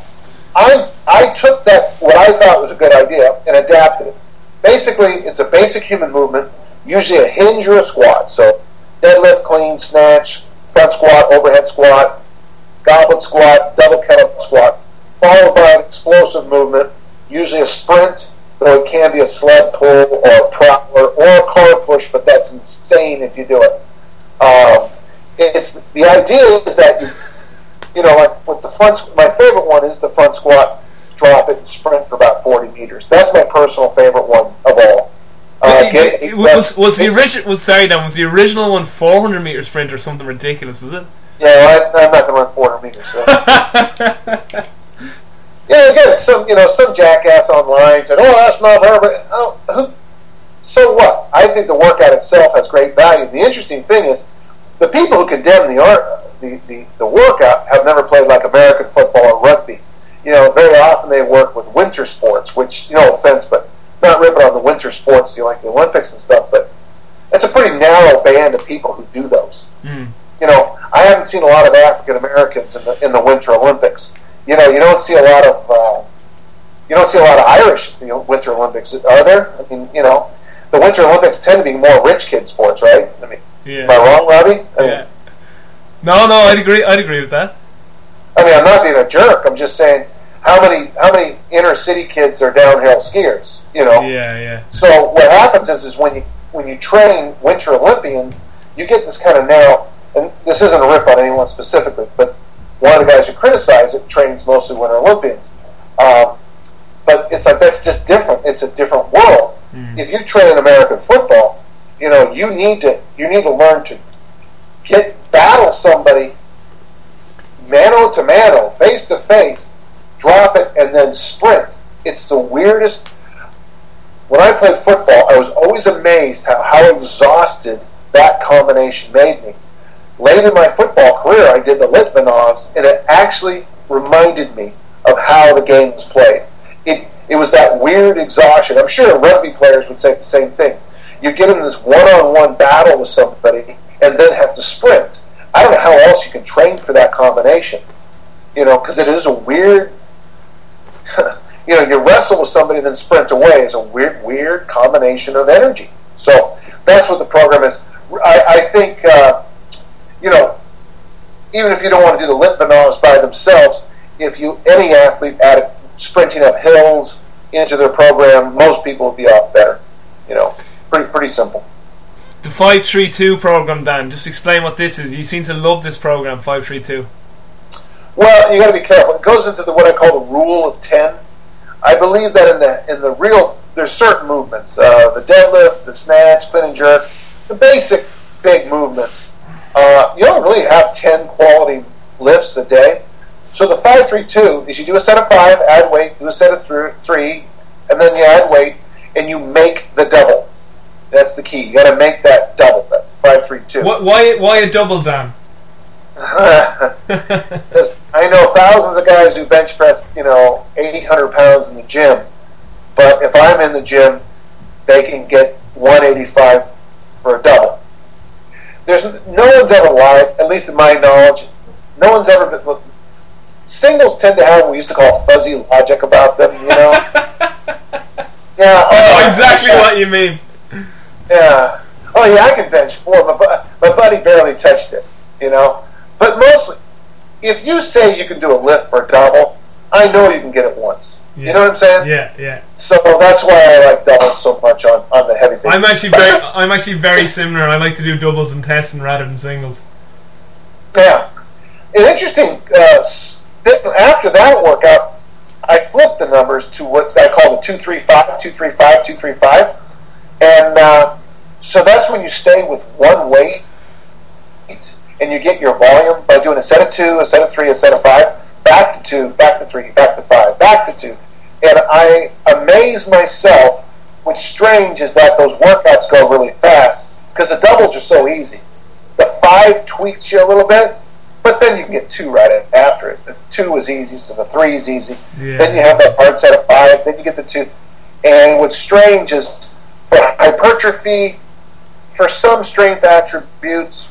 I I took that what I thought was a good idea and adapted it. Basically, it's a basic human movement, usually a hinge or a squat. So deadlift, clean, snatch, front squat, overhead squat, goblet squat, double kettlebell squat, followed by an explosive movement, usually a sprint, though it can be a sled pull or a prowler or a car push, but that's insane if you do it. Um, it's the idea is that you, you know, like with the front. My favorite one is the front squat, drop it, and sprint for about forty meters. That's my personal favorite one of all. Uh, get- It was, was the original? Was sorry, Dan. Was the original one 400 meter sprint or something ridiculous? Was it? Yeah, I, I'm not going to run 400 meters. So. yeah, again, some you know some jackass online said, "Oh, that's not her." But oh, who, so what? I think the workout itself has great value. The interesting thing is, the people who condemn the art, the, the, the workout, have never played like American football or rugby. You know, very often they work with winter sports, which, you know, offense, but not ripping on the winter sports, you know, like the Olympics and stuff, but it's a pretty narrow band of people who do those Mm. you know, I haven't seen a lot of African Americans in the in the Winter Olympics. You know, you don't see a lot of uh, you don't see a lot of Irish in the Winter Olympics, are there? I mean, you know, the Winter Olympics tend to be more rich kid sports, right? I mean, Yeah. am I wrong, Robbie? I mean, Yeah. No, no, I'd agree. I'd agree with that. I mean, I'm not being a jerk. I'm just saying how many how many inner city kids are downhill skiers? You know, Yeah, yeah. So what happens is, is when you when you train Winter Olympians, you get this kind of narrow. And this isn't a rip on anyone specifically, but one of the guys who criticize it trains mostly Winter Olympians. Um, but it's like that's just different. It's a different world. If you train in American football, you know you need to you need to learn to get battle somebody mano to mano, face to face, drop it, and then sprint. It's the weirdest when I played football, I was always amazed how, how exhausted that combination made me. Late in my football career, I did the Litvinovs, and it actually reminded me of how the game was played. It, it was that weird exhaustion. I'm sure rugby players would say the same thing. You get in this one-on-one battle with somebody and then have to sprint. I don't know how else you can train for that combination. You know, because it is a weird you know, you wrestle with somebody then sprint away is a weird, weird combination of energy. So that's what the program is. I, I think, uh, you know, even if you don't want to do the Litvinovs by themselves, if you any athlete added sprinting up hills into their program, most people would be off better. You know, pretty pretty simple. The five three two program, Dan. Just explain what this is. You seem to love this program, five three two. Well, you got to be careful. It goes into the what I call the rule of ten. I believe that in the in the real there's certain movements, uh, the deadlift, the snatch, clean and jerk, the basic big movements. Uh, you don't really have ten quality lifts a day. So the five three two is you do a set of five, add weight, do a set of thr three, and then you add weight, and you make the double. That's the key. You got to make that double. That five three two. What, why why a double, Dan? I know thousands of guys who bench press, you know, 800 pounds in the gym. But if I'm in the gym, they can get 185 for a double. There's no one's ever lied, at least in my knowledge. No one's ever been. Look, singles tend to have what we used to call fuzzy logic about them, you know. yeah. Oh, know exactly what you mean. Yeah. Oh yeah, I can bench four. My, bu- my buddy barely touched it, you know. But mostly, if you say you can do a lift for a double, I know you can get it once. You know what I'm saying? Yeah, yeah. So that's why I like doubles so much on, on the heavy. I'm actually very I'm actually very similar. I like to do doubles and testing rather than singles. Yeah. An interesting, uh, after that workout, I flipped the numbers to what I call the 235, 235, 235. And uh, So that's when you stay with one weight and you get your volume by doing a set of two, a set of three, a set of five, back to two, back to three, back to five, back to two. And I amaze myself, what's strange is that those workouts go really fast because the doubles are so easy. The five tweaks you a little bit, but then you can get two right after it. The two is easy, so the three is easy. Yeah. Then you have that hard set of five, then you get the two. And what's strange is for hypertrophy, for some strength attributes,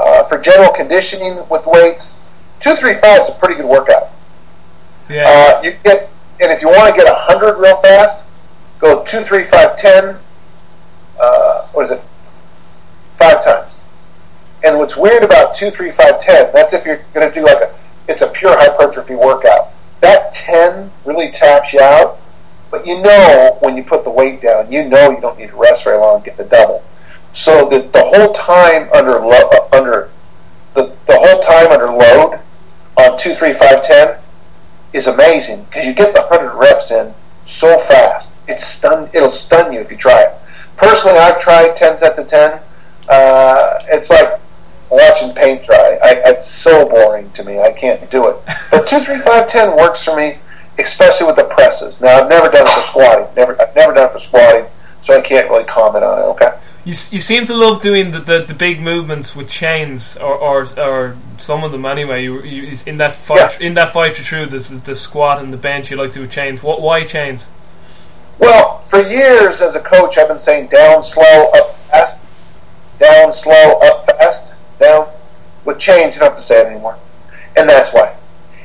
uh, for general conditioning with weights, two three five is a pretty good workout. Yeah. Uh, you get, and if you want to get hundred real fast, go two three five ten. Uh, what is it? Five times. And what's weird about two three five ten? That's if you're going to do like a, it's a pure hypertrophy workout. That ten really taps you out. But you know when you put the weight down, you know you don't need to rest very long get the double. So the, the whole time under lo- uh, under the, the whole time under load on two three five ten is amazing because you get the hundred reps in so fast. It's stun. It'll stun you if you try it. Personally, I've tried ten sets of ten. Uh, it's like watching paint dry. I, it's so boring to me. I can't do it. But two three five ten works for me, especially with the presses. Now I've never done it for squatting. Never I've never done it for squatting, so I can't really comment on it. Okay. You, you seem to love doing the, the, the big movements with chains, or, or, or some of them anyway. You, you in that fight Yeah. in that fight through this the squat and the bench. You like to do chains. What why chains? Well, for years as a coach, I've been saying down slow, up fast, down slow, up fast, down. With chains, you don't have to say it anymore, and that's why.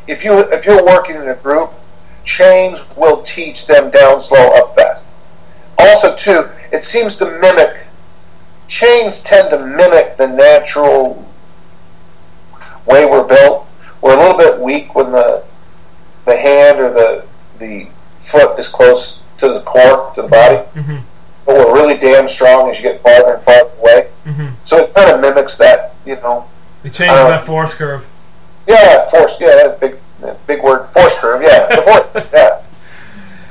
If you if you're working in a group, chains will teach them down slow, up fast. Also, too, it seems to mimic. Chains tend to mimic the natural way we're built. We're a little bit weak when the the hand or the the foot is close to the core, to the body. Mhm. But we're really damn strong as you get farther and farther away. Mhm. So it kind of mimics that, you know. It changes Um, that force curve. Yeah, force. Yeah, big, big word, force curve. Yeah, the force. Yeah.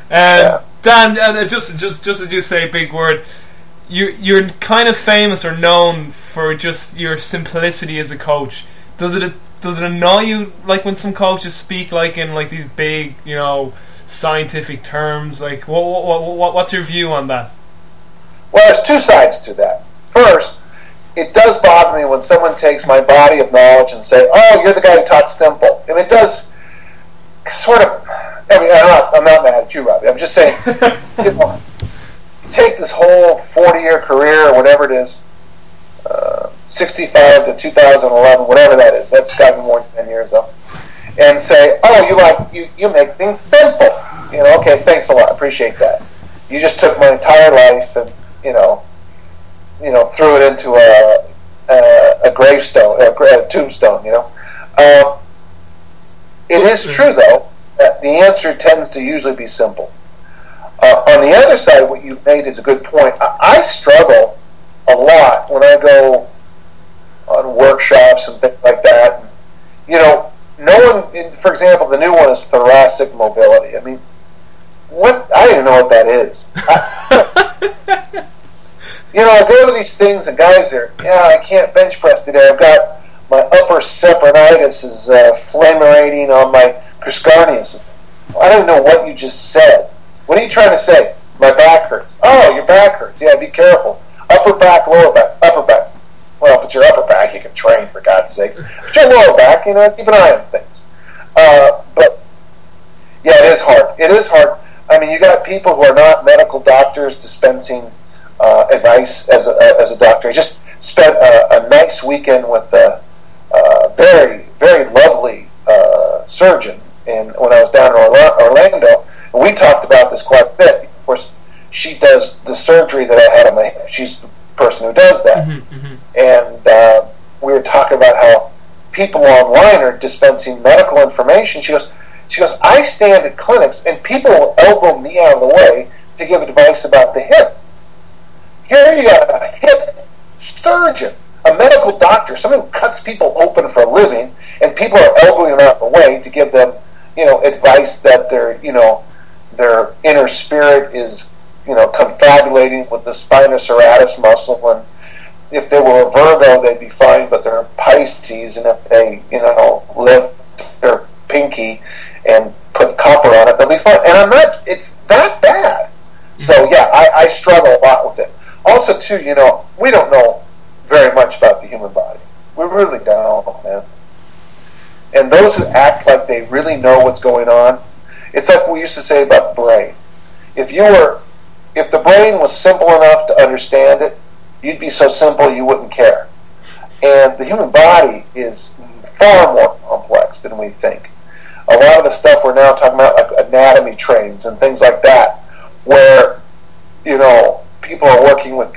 Um, Yeah. Dan, uh, just just just as you say, big word. You you're kind of famous or known for just your simplicity as a coach. Does it does it annoy you like when some coaches speak like in like these big you know scientific terms? Like what what, what what's your view on that? Well, there's two sides to that. First, it does bother me when someone takes my body of knowledge and say, "Oh, you're the guy who taught simple," and it does sort of. I mean, I'm not, I'm not mad at you, Robbie. I'm just saying, you know, take this whole 40 year career or whatever it is, uh, 65 to 2011, whatever that is. That's got to be more than 10 years though. And say, "Oh, you like you, you make things simple." You know, okay, thanks a lot. I appreciate that. You just took my entire life and you know, you know, threw it into a a, a gravestone, a, a tombstone. You know, um, it is true though that the answer tends to usually be simple. Uh, on the other side, what you made is a good point. I, I struggle a lot when I go on workshops and things like that. And, you know, no one, in, for example, the new one is thoracic mobility. I mean, what? I don't even know what that is. I, you know, I go to these things and guys are, yeah, I can't bench press today. I've got my upper sepronitis is uh, flammurating on my criscarnius. I don't know what you just said. What are you trying to say? My back hurts. Oh, your back hurts. Yeah, be careful. Upper back, lower back, upper back. Well, if it's your upper back, you can train for God's sakes. It's your lower back, you know, keep an eye on things. Uh, but yeah, it is hard. It is hard. I mean, you got people who are not medical doctors dispensing uh, advice as a, as a doctor. I just spent a, a nice weekend with a, a very, very lovely uh, surgeon in, when I was down in Orlando. And we talked about this quite a bit. Of course, she does the surgery that I had on my hip. She's the person who does that. And uh, we were talking about how people online are dispensing medical information. She goes, she goes, I stand at clinics and people will elbow me out of the way to give advice about the hip. Here you got a hip surgeon, a medical doctor, someone who cuts people open for a living, and people are elbowing them out of the way to give them, you know, advice that their, you know, their inner spirit is you know, confabulating with the spinous serratus muscle. And if they were a Virgo, they'd be fine, but they're Pisces, and if they, you know, lift their pinky and put copper on it, they'll be fine. And I'm not, it's that bad. So, yeah, I, I struggle a lot with it. Also, too, you know, we don't know very much about the human body. We really don't, man. And those who act like they really know what's going on, it's like we used to say about the brain. If you were, if the brain was simple enough to understand it, you'd be so simple you wouldn't care. And the human body is far more complex than we think. A lot of the stuff we're now talking about, like anatomy trains and things like that, where you know people are working with.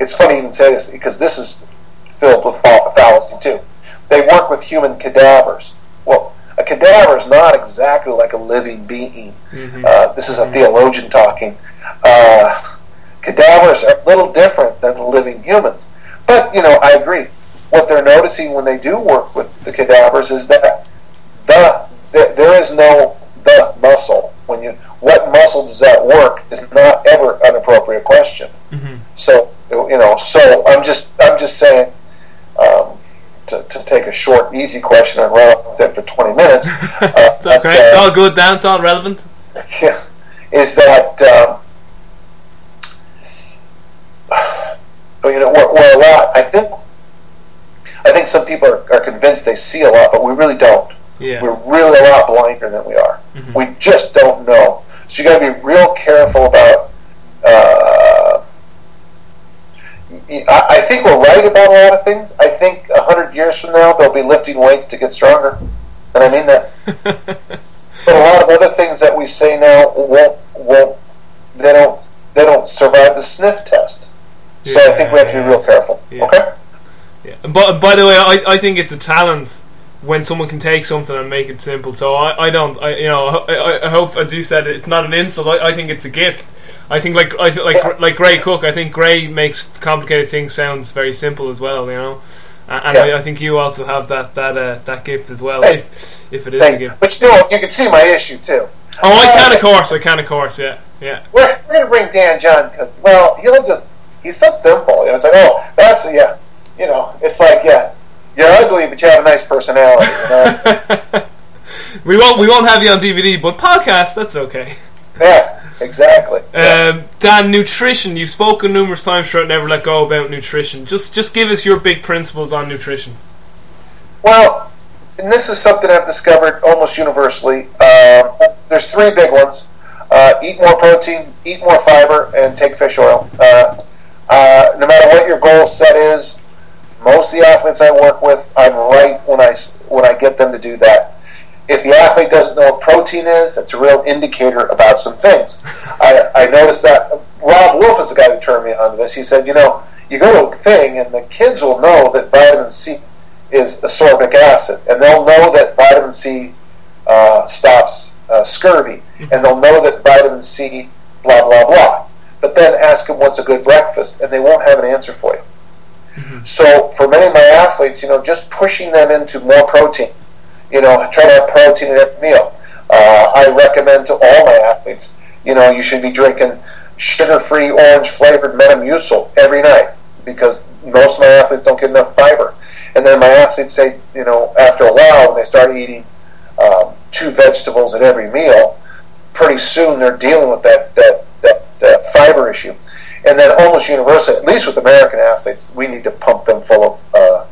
It's funny to even say this because this is filled with fallacy too. They work with human cadavers. Well, a cadaver is not exactly like a living being. Mm-hmm. Uh, this is a theologian talking. Uh, cadavers are a little different than living humans. But, you know, I agree. What they're noticing when they do work with the cadavers is that the, the there is no the muscle. When you what muscle does that work is not ever an appropriate question. Mm-hmm. So you know, so I'm just I'm just saying um, to, to take a short, easy question and run up there for 20 minutes. Uh, it's okay. Uh, it's all good. Down. It's all relevant. Yeah, is that um, you know we're, we're, a lot. I think I think some people are, are, convinced they see a lot, but we really don't. Yeah. We're really a lot blinder than we are. Mm-hmm. We just don't know. So you got to be real careful about. Uh, I think we're right about a lot of things. I think a hundred years from now they'll be lifting weights to get stronger, and I mean that. but a lot of other things that we say now won't won't they don't they don't survive the sniff test. Yeah, so I think we have to be real careful. Yeah. Okay. Yeah. But by the way, I, I think it's a talent when someone can take something and make it simple. So I, I don't I you know I, I hope as you said it's not an insult. I, I think it's a gift. I think like I like yeah. like Gray Cook. I think Gray makes complicated things sounds very simple as well. You know. And yeah. I, I, think you also have that that uh, that gift as well, hey, if, if it is hey, a gift. But you know, you can see my issue too. Oh, I can of course, I can of course, yeah, yeah. We're, we're gonna bring Dan John because well, he'll just he's so simple. You know, it's like oh, that's yeah, you know, it's like yeah, you're ugly, but you have a nice personality. You know? we won't we won't have you on DVD, but podcast that's okay. Yeah, exactly. Um, Dan, nutrition. You've spoken numerous times throughout Never Let Go about nutrition. Just just give us your big principles on nutrition. Well, and this is something I've discovered almost universally. Uh, there's three big ones: uh, eat more protein, eat more fiber, and take fish oil. Uh, uh no matter what your goal set is, most of the athletes I work with, I'm right when I when I get them to do that. If the athlete doesn't know what protein is, that's a real indicator about some things. I, I noticed that Robb Wolf is the guy who turned me on to this. He said, you know, you go to a thing and the kids will know that vitamin C is ascorbic acid, and they'll know that vitamin C uh, stops uh, scurvy, mm-hmm. and they'll know that vitamin C, blah blah blah. But then ask them what's a good breakfast, and they won't have an answer for you. Mm-hmm. So for many of my athletes, you know, just pushing them into more protein, you know, try to have protein in every meal. Uh, I recommend to all my athletes, you know, you should be drinking sugar-free orange flavored Metamucil every night because most of my athletes don't get enough fiber. And then my athletes say, you know, after a while, when they start eating um, two vegetables at every meal, pretty soon they're dealing with that, that, that, that fiber issue. And then almost universally, at least with American athletes, we need to pump them full of, uh,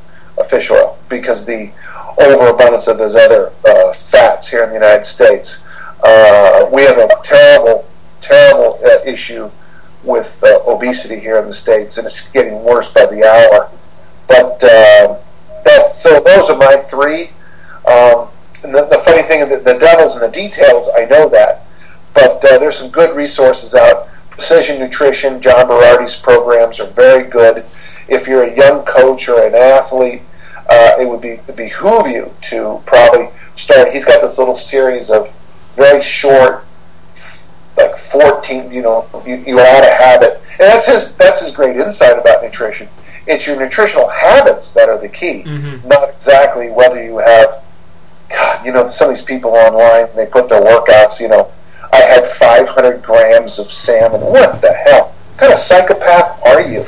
fish oil because the overabundance of those other uh, fats here in the United States. Uh, we have a terrible, terrible uh, issue with uh, obesity here in the states, and it's getting worse by the hour. But uh, that's so. Those are my three. Um, the, the, funny thing is that the devil's in the details. I know that, but there's some good resources out Precision Nutrition, John Berardi's programs are very good. If you're a young coach or an athlete, uh, it would be behoove you to probably start. He's got this little series of very short, like 14. You know, you, you ought to have it, and that's his. That's his great insight about nutrition. It's your nutritional habits that are the key, mm-hmm. not exactly whether you have. God, you know, some of these people online they put their workouts. You know, I had 500 500 grams of salmon. What the hell? What kind of psychopath are you?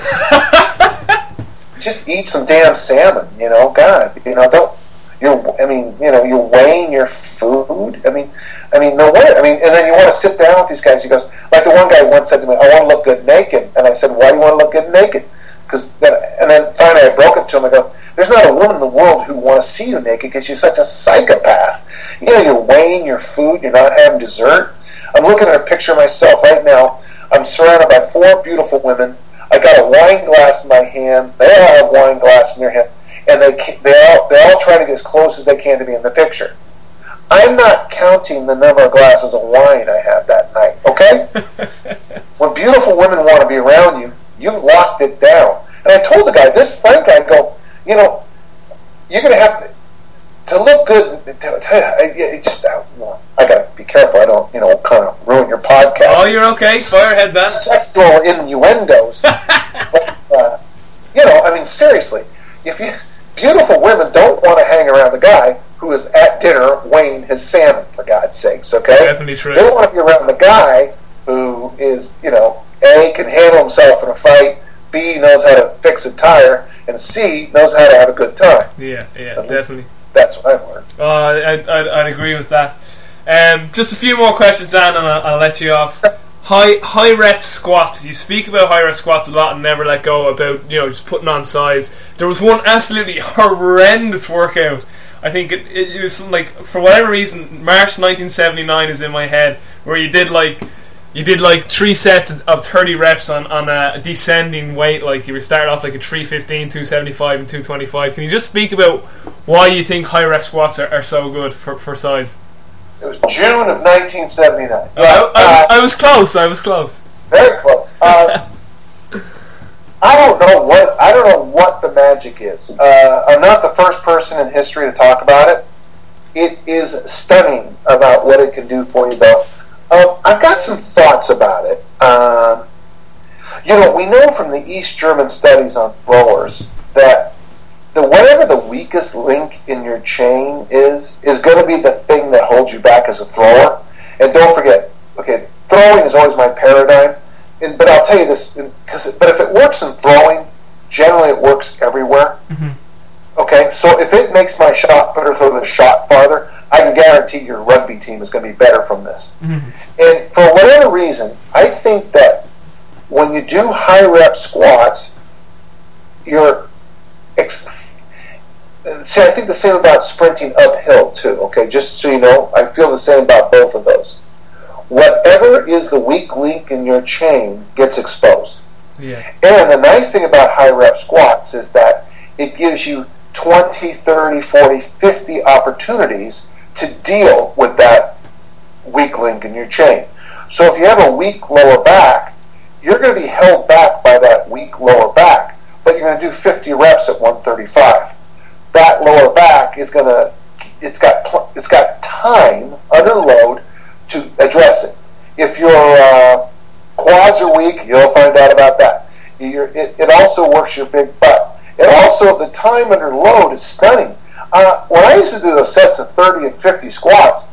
Just eat some damn salmon, you know. God, you know, don't. You're, I mean, you know, you're weighing your food. I mean, I mean, no way. I mean, and then you want to sit down with these guys. He goes, like the one guy once said to me, "I want to look good naked," and I said, "Why do you want to look good naked?" Because then, and then finally I broke it to him. I go, "There's not a woman in the world who want to see you naked because you're such a psychopath. You know, you're weighing your food. You're not having dessert. I'm looking at a picture of myself right now. I'm surrounded by four beautiful women. I got a wine glass in my hand. They all have wine glass in their hand, and they they all they all try to get as close as they can to be in the picture. I'm not counting the number of glasses of wine I had that night. Okay, when beautiful women want to be around you, you've locked it down. And I told the guy, this Frank guy, go, you know, you're going to have to to look good. To, to, it's, I got to be careful. I don't, you know, kind of ruin your podcast. Oh, you're okay. Fire ahead. Sexual innuendos. but, uh, you know, I mean, seriously, if you beautiful women don't want to hang around the guy who is at dinner weighing his salmon, for God's sakes, okay? Definitely true. They don't want to be around the guy who is, you know, A, can handle himself in a fight, B, knows how to fix a tire, and C, knows how to have a good time. Yeah, yeah, At definitely. That's what I've learned. Uh, I, I'd agree with that. Um, just a few more questions, Dan, and I'll, I'll let you off. high high rep squats. You speak about high rep squats a lot and never let go about you know just putting on size. There was one absolutely horrendous workout. I think it, it, it was like for whatever reason March 1979 is in my head where you did like you did like three sets of 30 reps on, on a descending weight like you were started off like a 315 275 and 225 can you just speak about why you think high rep squats are, are so good for, for size it was June of 1979. Uh, I, I, uh, I, was close. I was close. Very close. Uh, I don't know what I don't know what the magic is. Uh, I'm not the first person in history to talk about it. It is stunning about what it can do for you, though. Um, I've got some thoughts about it. Um, you know, we know from the East German studies on throwers that the whatever the weakest link in your chain is is going to be the thing that holds you back as a thrower. And don't forget, okay, throwing is always my paradigm. And, but I'll tell you this, because but if it works in throwing, generally it works everywhere. Mm-hmm. Okay, so if it makes my shot putter throw the shot farther, I can guarantee your rugby team is going to be better from this. Mm-hmm. And for whatever reason, I think that when you do high rep squats, you're ex- see, I think the same about sprinting uphill too. Okay, just so you know, I feel the same about both of those. Whatever is the weak link in your chain gets exposed. Yeah. And the nice thing about high rep squats is that it gives you 20, 30, 40, 50 opportunities to deal with that weak link in your chain. So if you have a weak lower back, you're going to be held back by that weak lower back, but you're going to do 50 reps at 135 that lower back is going to it's got it's got time under load to address it. If your uh, quads are weak, you'll find out about that. It, it, also works your big butt. It also the time under load is stunning. Uh, when I used to do those sets of 30 and 50 squats,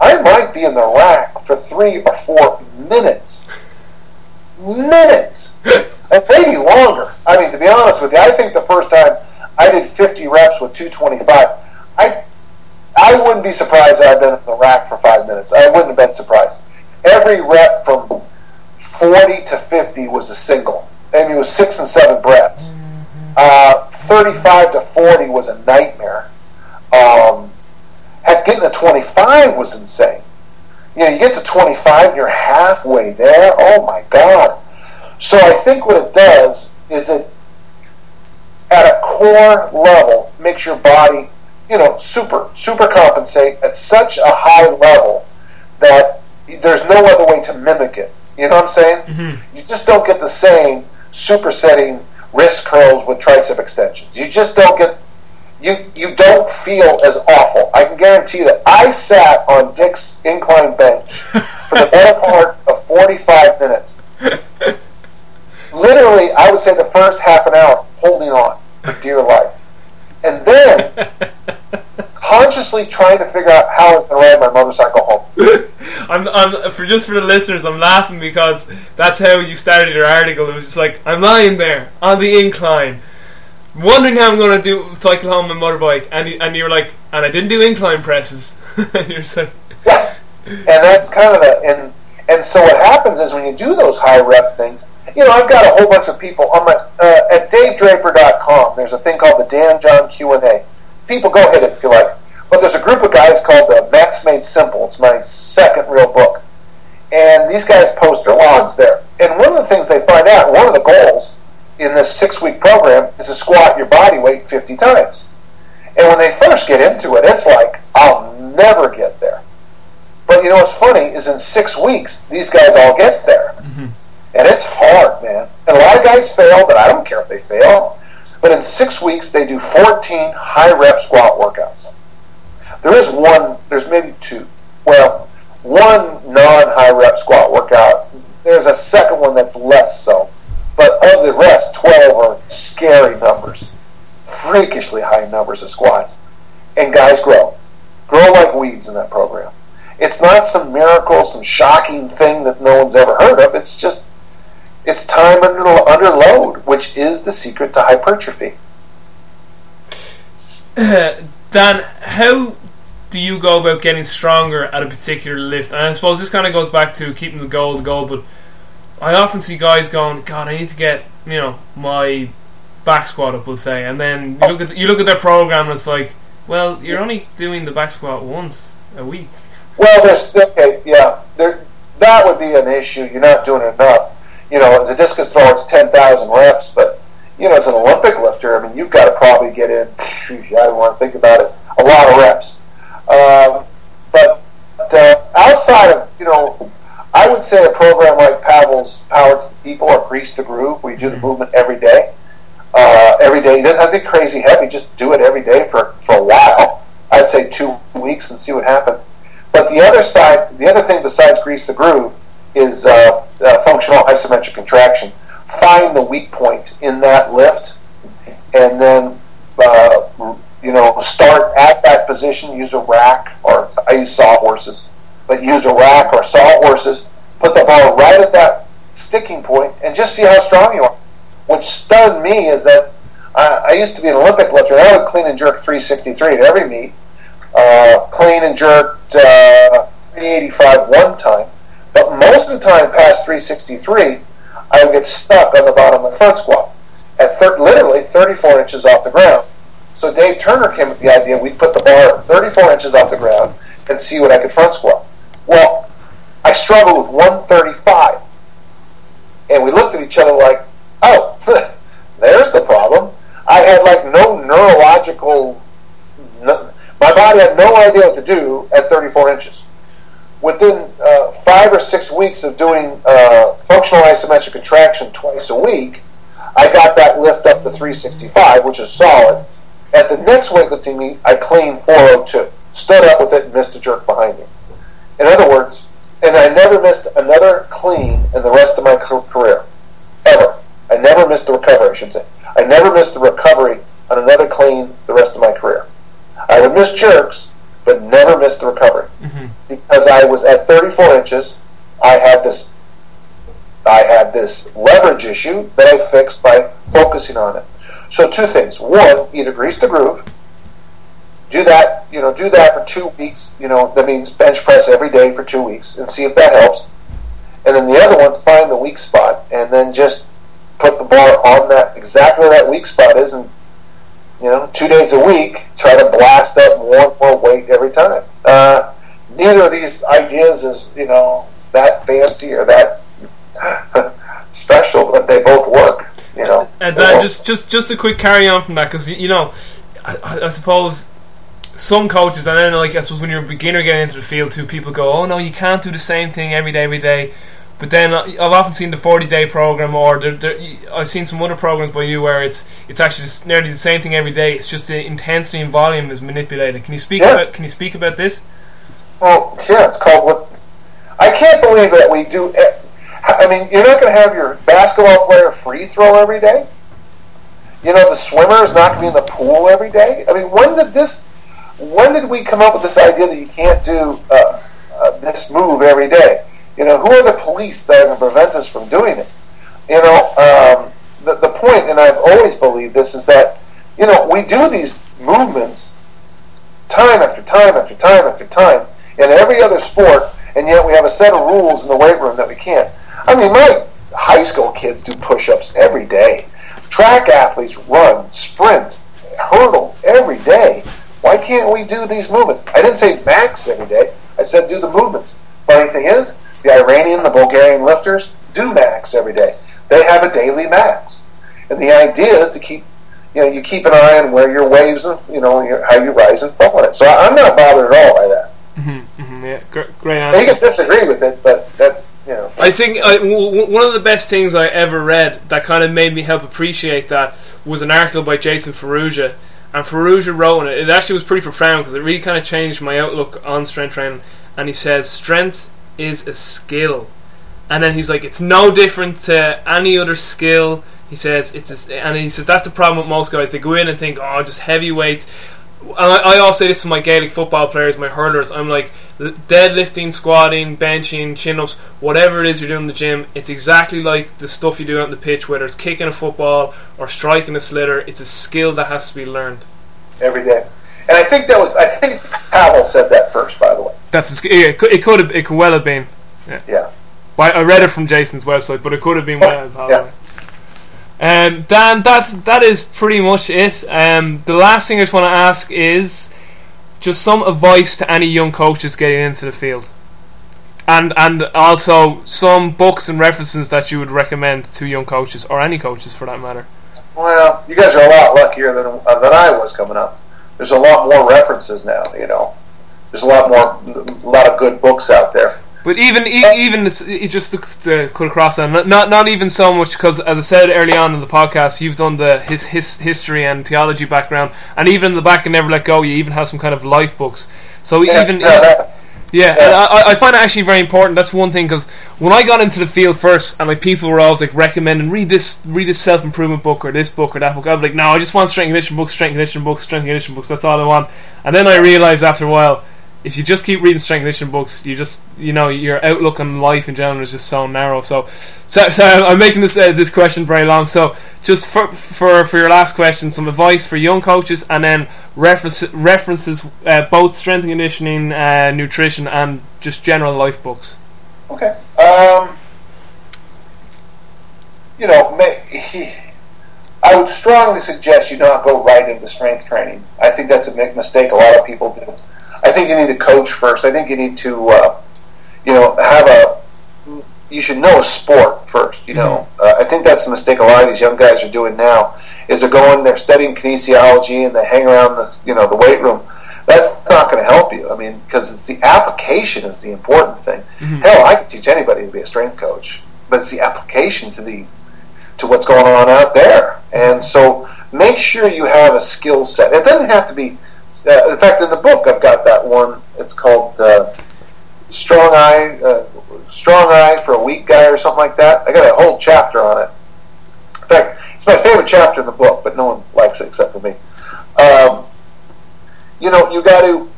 I might be in the rack for three or four minutes. Minutes! and maybe longer. I mean, to be honest with you, I think the first time I did 50 reps with 225. I I wouldn't be surprised I've been in the rack for five minutes. I wouldn't have been surprised. Every rep from 40 to 50 was a single. Mean, it was six and seven breaths. Uh, 35 to 40 was a nightmare. Um, heck, getting to 25 was insane. You know, you get to 25 and you're halfway there. Oh my God. So I think what it does is it at a core level makes your body, you know, super, super compensate at such a high level that there's no other way to mimic it. You know what I'm saying? Mm-hmm. You just don't get the same supersetting wrist curls with tricep extensions. You just don't get you you don't feel as awful. I can guarantee that I sat on Dick's incline bench for the better part of 45 minutes. Literally, I would say the first half an hour holding on for dear life. And then consciously trying to figure out how to ride my motorcycle home. I'm, I'm, for just for the listeners, I'm laughing because that's how you started your article. It was just like I'm lying there on the incline, wondering how I'm going to do cycle home my motorbike, and and you're like, and I didn't do incline presses. you're like, yeah, and that's kind of the and and so what happens is when you do those high rep things, you know, I've got a whole bunch of people on my uh, at DaveDraper.com. There's a thing called the Dan John Q and A. People go hit it if you like. But there's a group of guys called the Mass Made Simple. It's my second real book, and these guys post their logs there. And one of the things they find out, one of the goals in this six-week program, is to squat your body weight 50 times. And when they first get into it, it's like I'll never get there. But you know what's funny is in six weeks, these guys all get there. Mm-hmm. And it's hard, man. And a lot of guys fail, but I don't care if they fail. But in six weeks, they do 14 high rep squat workouts. There is one, there's maybe two. Well, one non high rep squat workout. There's a second one that's less so. But of the rest, 12 are scary numbers. Freakishly high numbers of squats. And guys grow. Grow like weeds in that program. It's not some miracle, some shocking thing that no one's ever heard of. It's just, it's time under, under load, which is the secret to hypertrophy. Dan, how do you go about getting stronger at a particular lift? And I suppose this kind of goes back to keeping the goal the goal, but I often see guys going, God, I need to get, you know, my back squat up, we'll say. And then you oh. look at, you look at their program and it's like, well, you're only doing the back squat once a week. Well, there's okay, yeah, there that would be an issue. You're not doing enough. You know, as a discus thrower, it's ten thousand reps, but you know, as an Olympic lifter, I mean, you've got to probably get in. I don't want to think about it. A lot of reps. Um, but uh, outside of you know, I would say a program like Pavel's Power to the People or Grease the Groove, where you do the mm-hmm. movement every day. Uh, every day, it doesn't have to be crazy heavy. Just do it every day for for a while. I'd say two weeks and see what happens. But the other side, the other thing besides grease the groove is uh, uh, functional isometric contraction. Find the weak point in that lift, and then uh, you know start at that position. Use a rack, or I use sawhorses, but use a rack or sawhorses. Put the bar right at that sticking point, and just see how strong you are. What stunned me is that I, I used to be an Olympic lifter. I would clean and jerk 363 at every meet uh, clean and jerked uh, 385 one time, but most of the time past 363, I would get stuck on the bottom of the front squat at thir- literally 34 inches off the ground. So Dave Turner came up with the idea we'd put the bar 34 inches off the ground and see what I could front squat. Well, I struggled with 135. And we looked at each other like, oh, there's the problem. I had like no neurological, no, my body had no idea what to do at 34 inches. Within uh, five or six weeks of doing uh, functional isometric contraction twice a week, I got that lift up to 365, which is solid. At the next weightlifting meet, I cleaned 402, stood up with it, and missed a jerk behind me. In other words, and I never missed another clean in the rest of my career, ever. I never missed the recovery, I should say. I never missed the recovery on another clean the rest of my career. I would miss jerks, but never missed the recovery mm-hmm. because I was at 34 inches. I had this, I had this leverage issue that I fixed by focusing on it. So two things: one, either grease the groove, do that, you know, do that for two weeks. You know, that means bench press every day for two weeks and see if that helps. And then the other one, find the weak spot and then just put the bar on that exactly where that weak spot is and you know, two days a week, try to blast up more and more weight every time. Uh, neither of these ideas is, you know, that fancy or that special, but they both work. You know, and uh, just just just a quick carry on from that because you know, I, I, suppose some coaches and then like I suppose when you're a beginner getting into the field too, people go, oh no, you can't do the same thing every day, every day. But then I've often seen the 40 day program, or I've seen some other programs by you where it's it's actually nearly the same thing every day. It's just the intensity and volume is manipulated. Can you speak yeah. about Can you speak about this? Well, yeah, it's called what. I can't believe that we do. I mean, you're not going to have your basketball player free throw every day. You know, the swimmer is not going to be in the pool every day. I mean, when did this? When did we come up with this idea that you can't do? Uh, uh, this move every day. You know, who are the police that are going to prevent us from doing it? You know, um, the, the point, and I've always believed this, is that, you know, we do these movements time after time after time after time in every other sport, and yet we have a set of rules in the weight room that we can't. I mean, my high school kids do push ups every day. Track athletes run, sprint, hurdle every day. Why can't we do these movements? I didn't say max every day. I said do the movements. Funny thing is, the Iranian, the Bulgarian lifters do max every day. They have a daily max. And the idea is to keep, you know, you keep an eye on where your waves and, you know, your, how you rise and fall on it. So I'm not bothered at all by that. Mm-hmm, mm-hmm, yeah, great, great answer. You can disagree with it, but that, you know. I think I, w- one of the best things I ever read that kind of made me help appreciate that was an article by Jason Ferruggia. And Ferruggia wrote on it. It actually was pretty profound because it really kind of changed my outlook on strength training. And he says, strength is a skill. And then he's like, it's no different to any other skill. He says it's, a, and he says that's the problem with most guys. They go in and think, oh, just heavyweights and I, I always say this to my Gaelic football players, my hurlers. I'm like, deadlifting, squatting, benching, chin ups, whatever it is you're doing in the gym, it's exactly like the stuff you do on the pitch, whether it's kicking a football or striking a sliotar. It's a skill that has to be learned every day. And I think that was, I think Pavel said that first, by the way. That's it could, it could have, it could well have been. Yeah. yeah. I read it from Jason's website, but it could have been. Well, yeah. Um, Dan, that that is pretty much it. Um, the last thing I just want to ask is just some advice to any young coaches getting into the field, and and also some books and references that you would recommend to young coaches or any coaches for that matter. Well, you guys are a lot luckier than uh, than I was coming up. There's a lot more references now. You know, there's a lot more, a lot of good books out there. But even even it's just looks to cut across that, not not even so much because as I said early on in the podcast, you've done the his, his history and theology background, and even in the back and never let go, you even have some kind of life books. So yeah, even. Yeah, yeah, I, I find it actually very important. That's one thing because when I got into the field first, and like people were always like recommending read this, read this self improvement book or this book or that book. I'd be like, no, I just want strength and conditioning books, strength and conditioning books, strength and conditioning books. That's all I want. And then I realized after a while if you just keep reading strength conditioning books, you just you know your outlook on life in general is just so narrow. So, so, so I'm making this uh, this question very long. So, just for for for your last question, some advice for young coaches, and then reference, references uh, both strength and conditioning, uh, nutrition, and just general life books. Okay. Um, you know, I would strongly suggest you not go right into strength training. I think that's a big mistake a lot of people do I think you need to coach first. I think you need to, uh, you know, have a. You should know a sport first. You know, mm-hmm. uh, I think that's the mistake a lot of these young guys are doing now. Is they're going, they're studying kinesiology, and they hang around the, you know, the weight room. That's not going to help you. I mean, because it's the application is the important thing. Mm-hmm. Hell, I can teach anybody to be a strength coach, but it's the application to the to what's going on out there. And so, make sure you have a skill set. It doesn't have to be uh, in fact, in the book, I've got that one. It's called uh, "Strong Eye." Uh, Strong Eye for a weak guy, or something like that. I got a whole chapter on it. In fact, it's my favorite chapter in the book, but no one likes it except for me. Um, you know, you got to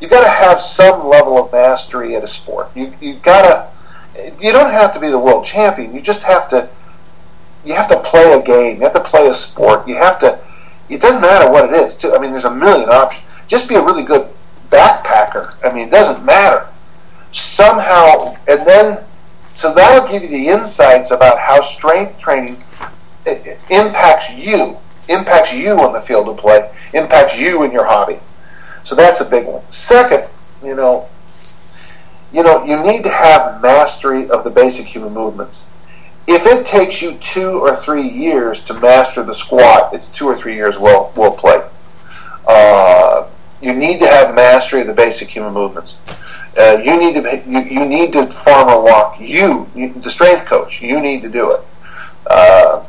you got to have some level of mastery at a sport. You you gotta you don't have to be the world champion. You just have to you have to play a game. You have to play a sport. You have to it doesn't matter what it is. Too. I mean, there's a million options. Just be a really good backpacker. I mean, it doesn't matter. Somehow, and then, so that'll give you the insights about how strength training impacts you, impacts you on the field of play, impacts you in your hobby. So that's a big one. Second, you know, you know, you need to have mastery of the basic human movements if it takes you two or three years to master the squat, it's two or three years well well played. Uh, you need to have mastery of the basic human movements. Uh, you need to you, you need to farmer walk. You, you, the strength coach, you need to do it. Uh,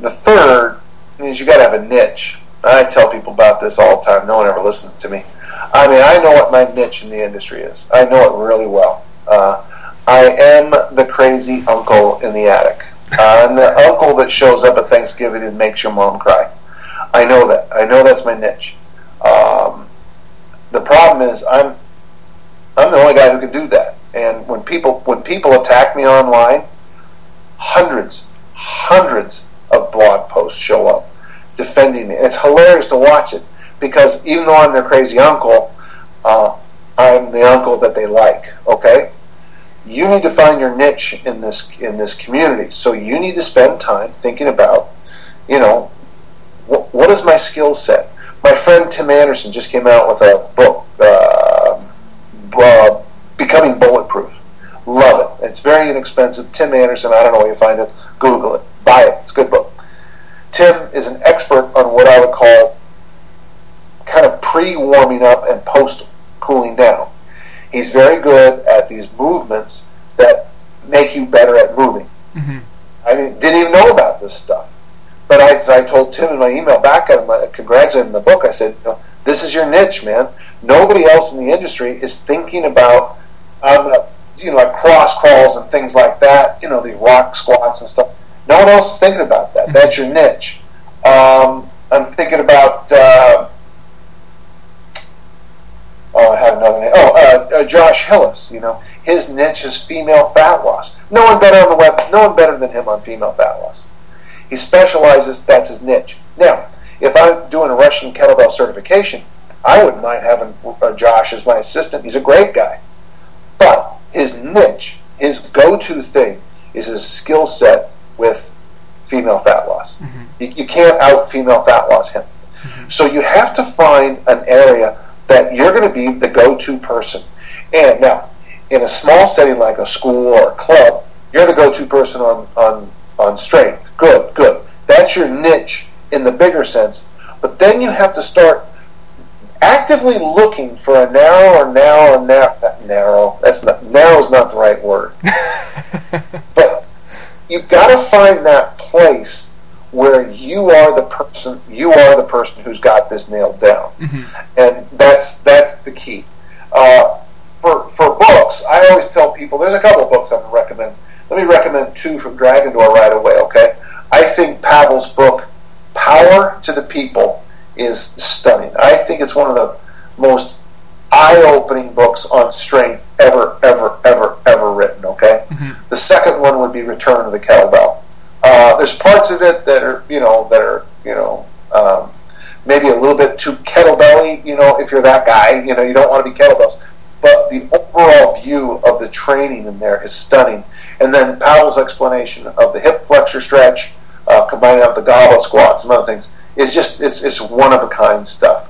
the third is you got to have a niche. I tell people about this all the time. No one ever listens to me. I mean, I know what my niche in the industry is. I know it really well. Uh, I am the crazy uncle in the attic. I'm the uncle that shows up at Thanksgiving and makes your mom cry. I know that. I know that's my niche. Uh, the problem is I'm I'm the only guy who can do that. And when people when people attack me online, hundreds, hundreds of blog posts show up defending me. It's hilarious to watch it because even though I'm their crazy uncle, uh, I'm the uncle that they like. Okay, you need to find your niche in this in this community. So you need to spend time thinking about, you know, what, what is my skill set. My friend Tim Anderson just came out with a book, uh, uh, Becoming Bulletproof. Love it. It's very inexpensive. Tim Anderson. I don't know where you find it. Google it. Buy it. It's a good book. Tim is an expert on what I would call kind of pre warming up and post cooling down. He's very good at these movements that make you better at moving. Mm-hmm. I didn't even know about this stuff. But I, I told Tim in my email back at him, I congratulated him in the book. I said, you know, "This is your niche, man. Nobody else in the industry is thinking about, um, you know, like cross crawls and things like that. You know, the rock squats and stuff. No one else is thinking about that. That's your niche. Um, I'm thinking about." Uh, had another name. Oh, uh, uh, Josh Hillis. You know, his niche is female fat loss. No one better on the web. No one better than him on female fat loss. He specializes. That's his niche. Now, if I'm doing a Russian kettlebell certification, I wouldn't mind having uh, Josh as my assistant. He's a great guy. But his niche, his go-to thing, is his skill set with female fat loss. Mm-hmm. You, you, can't out female fat loss him. Mm-hmm. So you have to find an area that you're going to be the go-to person. And now, in a small setting like a school or a club, you're the go-to person on, on, on strength. Good, good. That's your niche in the bigger sense. But then you have to start actively looking for a narrow or narrow narrow, narrow. That's not narrow is not the right word. but you've got to find that place where you are the person you are the person who's got this nailed down. Mm-hmm. and that's that's the key. Uh, for for books i always tell people there's a couple books i'm going to recommend let me recommend two from dragon door right away okay? I think pavel's book power to the people is stunning. I think it's one of the most eye-opening books on strength ever ever ever ever written okay? Mm-hmm. the second one would be return of the kettlebell uh, there's parts of it that are, you know, that are, you know, um, maybe a little bit too kettlebelly. You know, if you're that guy, you know, you don't want to be kettlebells. But the overall view of the training in there is stunning. And then Pavel's explanation of the hip flexor stretch, uh, combining up the goblet squats and other things, is just it's it's one of a kind stuff.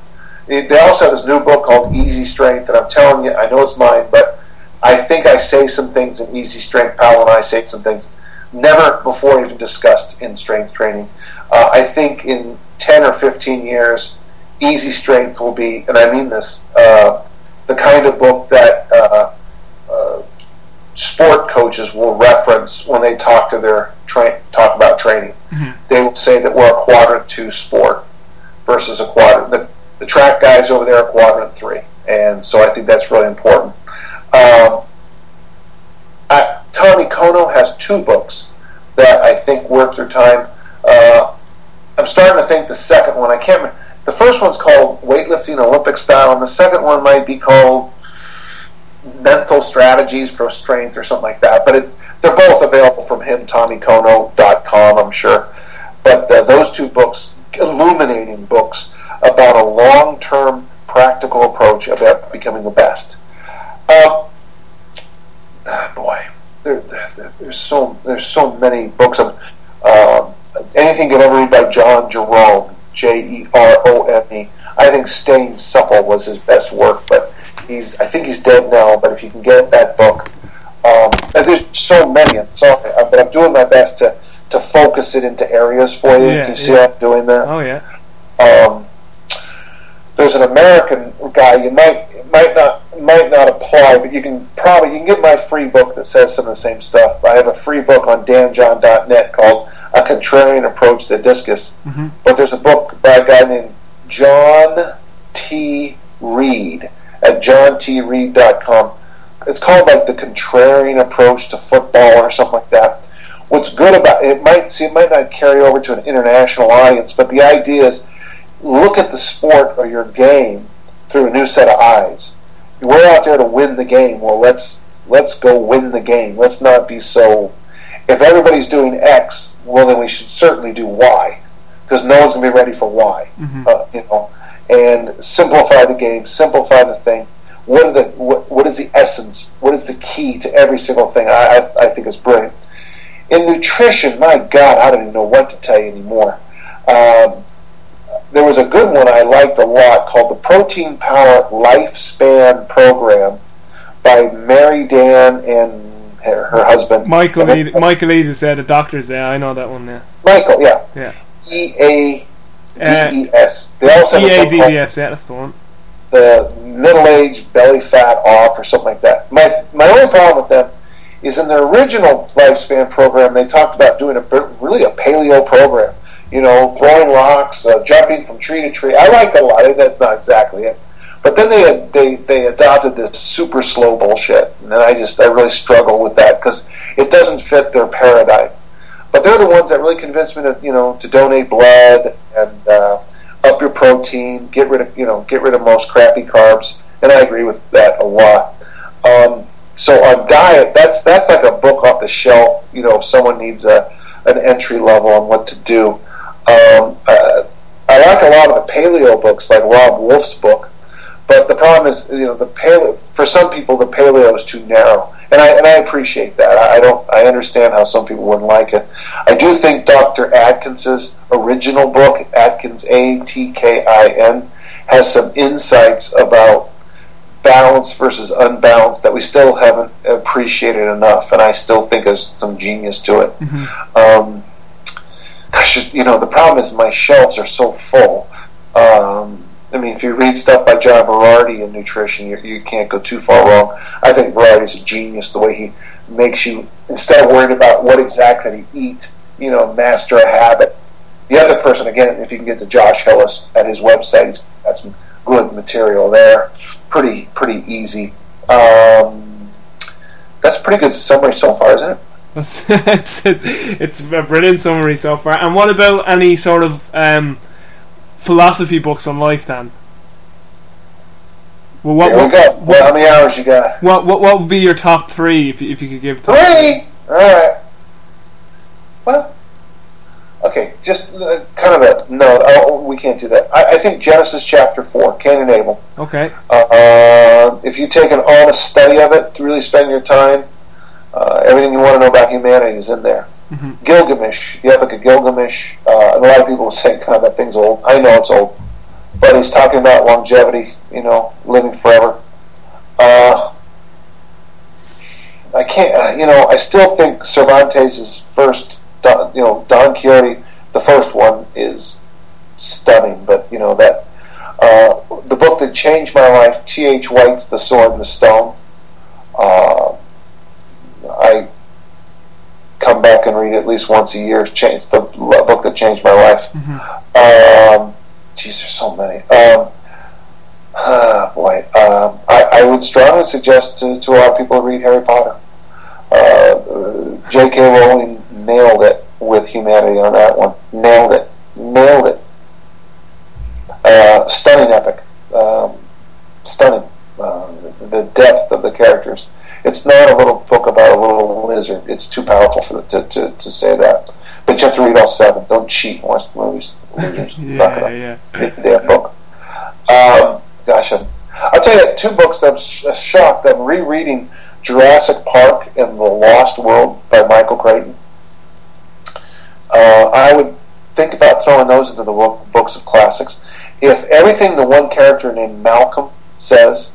It, they also have this new book called Easy Strength, and I'm telling you, I know it's mine, but I think I say some things in Easy Strength. Pavel and I say some things never before even discussed in strength training. Uh, I think in 10 or 15 years, Easy Strength will be, and I mean this, uh, the kind of book that uh, uh sport coaches will reference when they talk to their tra- talk about training. Mm-hmm. They will say that we're a quadrant two sport versus a quadrant. The, the track guys over there are quadrant three, and so I think that's really important. Um, I, Tommy Kono has two books that I think worth their time. Uh, I'm starting to think the second one. I can't. Remember. The first one's called Weightlifting Olympic Style, and the second one might be called Mental Strategies for Strength or something like that. But it's they're both available from him, TommyKono.com, I'm sure. But uh, those two books, illuminating books about a long-term practical approach about becoming the best. Uh, boy, there, there, there's so there's so many books of uh, anything you can ever read by John Jerome, J E R O M E. I think Staying Supple was his best work, but he's I think he's dead now. But if you can get that book, um, there's so many. I'm sorry, but I'm doing my best to to focus it into areas for you. Yeah, you see yeah. I'm doing that? Oh yeah. Um, there's an American guy you might might not might not apply, but you can probably you can get my free book that says some of the same stuff. I have a free book on danjohn.net called A Contrarian Approach to Discus. Mm-hmm. But there's a book by a guy named John T. Reed at johntreed.com. It's called like the contrarian approach to football or something like that. What's good about it might see it might not carry over to an international audience, but the idea is look at the sport or your game through a new set of eyes. We're out there to win the game. Well, let's let's go win the game. Let's not be so. If everybody's doing X, well, then we should certainly do Y, because no one's going to be ready for Y. Mhm. Uh, you know, and simplify the game, simplify the thing. What are the what, what is the essence? What is the key to every single thing? I I, I think is brilliant. In nutrition, my God, I don't even know what to tell you anymore. Um, there was a good one I liked a lot called the Protein Power Lifespan Program by Mary Dan and her, her husband Michael Ed- Michael Eades, yeah, the doctors, yeah, I know that one, yeah. Michael, yeah, Yeah. E A Uh, D E S. They also have a book called EADDS, yeah, that's the one. the middle age belly fat off or something like that. My my only problem with them is in their original lifespan program they talked about doing a really a paleo program. You know, throwing rocks, uh, jumping from tree to tree. I liked it a lot. That's not exactly it. But then they they they adopted this super slow bullshit, and I just I really struggle with that because it doesn't fit their paradigm. But they're the ones that really convinced me to you know to donate blood and uh, up your protein, get rid of you know get rid of most crappy carbs, and I agree with that a lot. Um, so on diet, that's that's like a book off the shelf. You know, if someone needs a an entry level on what to do. Um, uh, I like a lot of the paleo books, like Robb Wolf's book. But the problem is, you know, the paleo. For some people, the paleo is too narrow, and I and I appreciate that. I, I don't. I understand how some people wouldn't like it. I do think Dr. Atkins's original book, Atkins A T K I N, has some insights about balance versus unbalance that we still haven't appreciated enough, and I still think there's some genius to it. Um, I should, you know, the problem is my shelves are so full. Um, I mean, if you read stuff by John Berardi in nutrition, you, you can't go too far wrong. I think Berardi's a genius the way he makes you, instead of worrying about what exactly to eat, you know, master a habit. The other person, again, if you can get to Josh Hillis at his website, he's got some good material there. Pretty, pretty easy. Um, that's a pretty good summary so far, isn't it? That's, it's, it's, it's a brilliant summary so far. And what about any sort of um, philosophy books on life, Dan? Well, what, Here we what, go. Well, how many hours you got? what, what, what would be your top three if you, if you could give top Three. All right. Well, okay. Just uh, kind of a no. Oh, we can't do that. I, I think Genesis chapter four, Cain and Abel. Okay. Uh, if you take an honest study of it, to really spend your time, uh, everything you want to know about humanity is in there. Mhm. Gilgamesh, the Epic of Gilgamesh. Uh, and a lot of people will say, "God, that thing's old." I know it's old, but he's talking about longevity. You know, living forever. Uh, I can't. Uh, you know, I still think Cervantes' first, Don, you know, Don Quixote, the first one, is stunning. But you know that uh, the book that changed my life, T. H. White's *The Sword and the Stone*. Uh, I come back and read at least once a year. Changed the book that changed my life. Um, geez, there's so many. Um, ah, boy, um, I, I would strongly suggest to, to a lot of people to read Harry Potter. Uh, uh, J.K. Rowling nailed it with humanity on that one. Nailed it. Nailed it. Uh, stunning epic. Um, stunning. Uh, the depth of the characters. It's not a little book about a little lizard. It's too powerful for the, to, to, to say that. But you have to read all seven. Don't cheat and watch the movies. Losers. Knock it Yeah, yeah. Read the damn book. Um, gosh, I'm, I'll tell you two books that I'm sh- shocked. I'm rereading Jurassic Park and The Lost World by Michael Crichton. Uh, I would think about throwing those into the book, books of classics. If everything the one character named Malcolm says,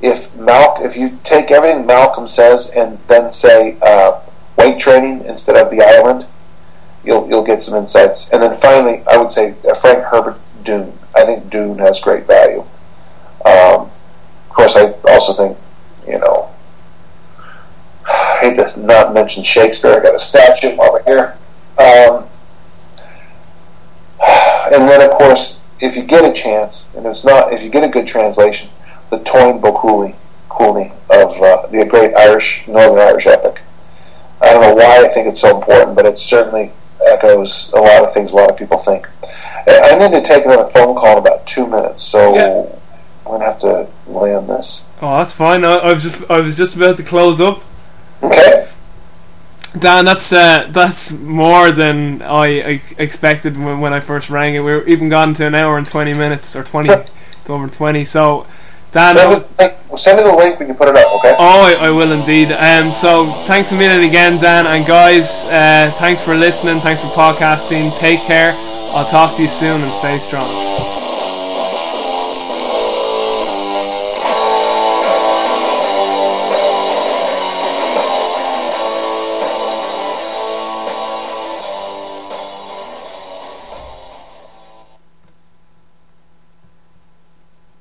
if Mal- if you take says and then say uh, weight training instead of the island, you'll you'll get some insights. And then finally, I would say uh, Frank Herbert Dune. I think Dune has great value. Um, of course, I also think you know. I hate to not mention Shakespeare. I got a statue over here. Um, and then, of course, if you get a chance, and it's not, if you get a good translation, the Táin Bó Cúailnge, Cooley of uh, the great Irish, Northern Irish epic. I don't know why I think it's so important, but it certainly echoes a lot of things a lot of people think. I need to take another phone call in about two minutes, so Yeah. I'm gonna have to lay on this. Oh, that's fine. I, I was just I was just about to close up. Okay. Dan, that's uh, that's more than I, I expected when, when I first rang it. We're even gone to an hour and twenty minutes or twenty to over twenty. So, Dan, Send me, the link, send me the link when you put it up. Okay. Oh, I, I will indeed. Um, so thanks a million again, Dan, and guys, uh, thanks for listening. Thanks for podcasting. Take care. I'll talk to you soon and stay strong.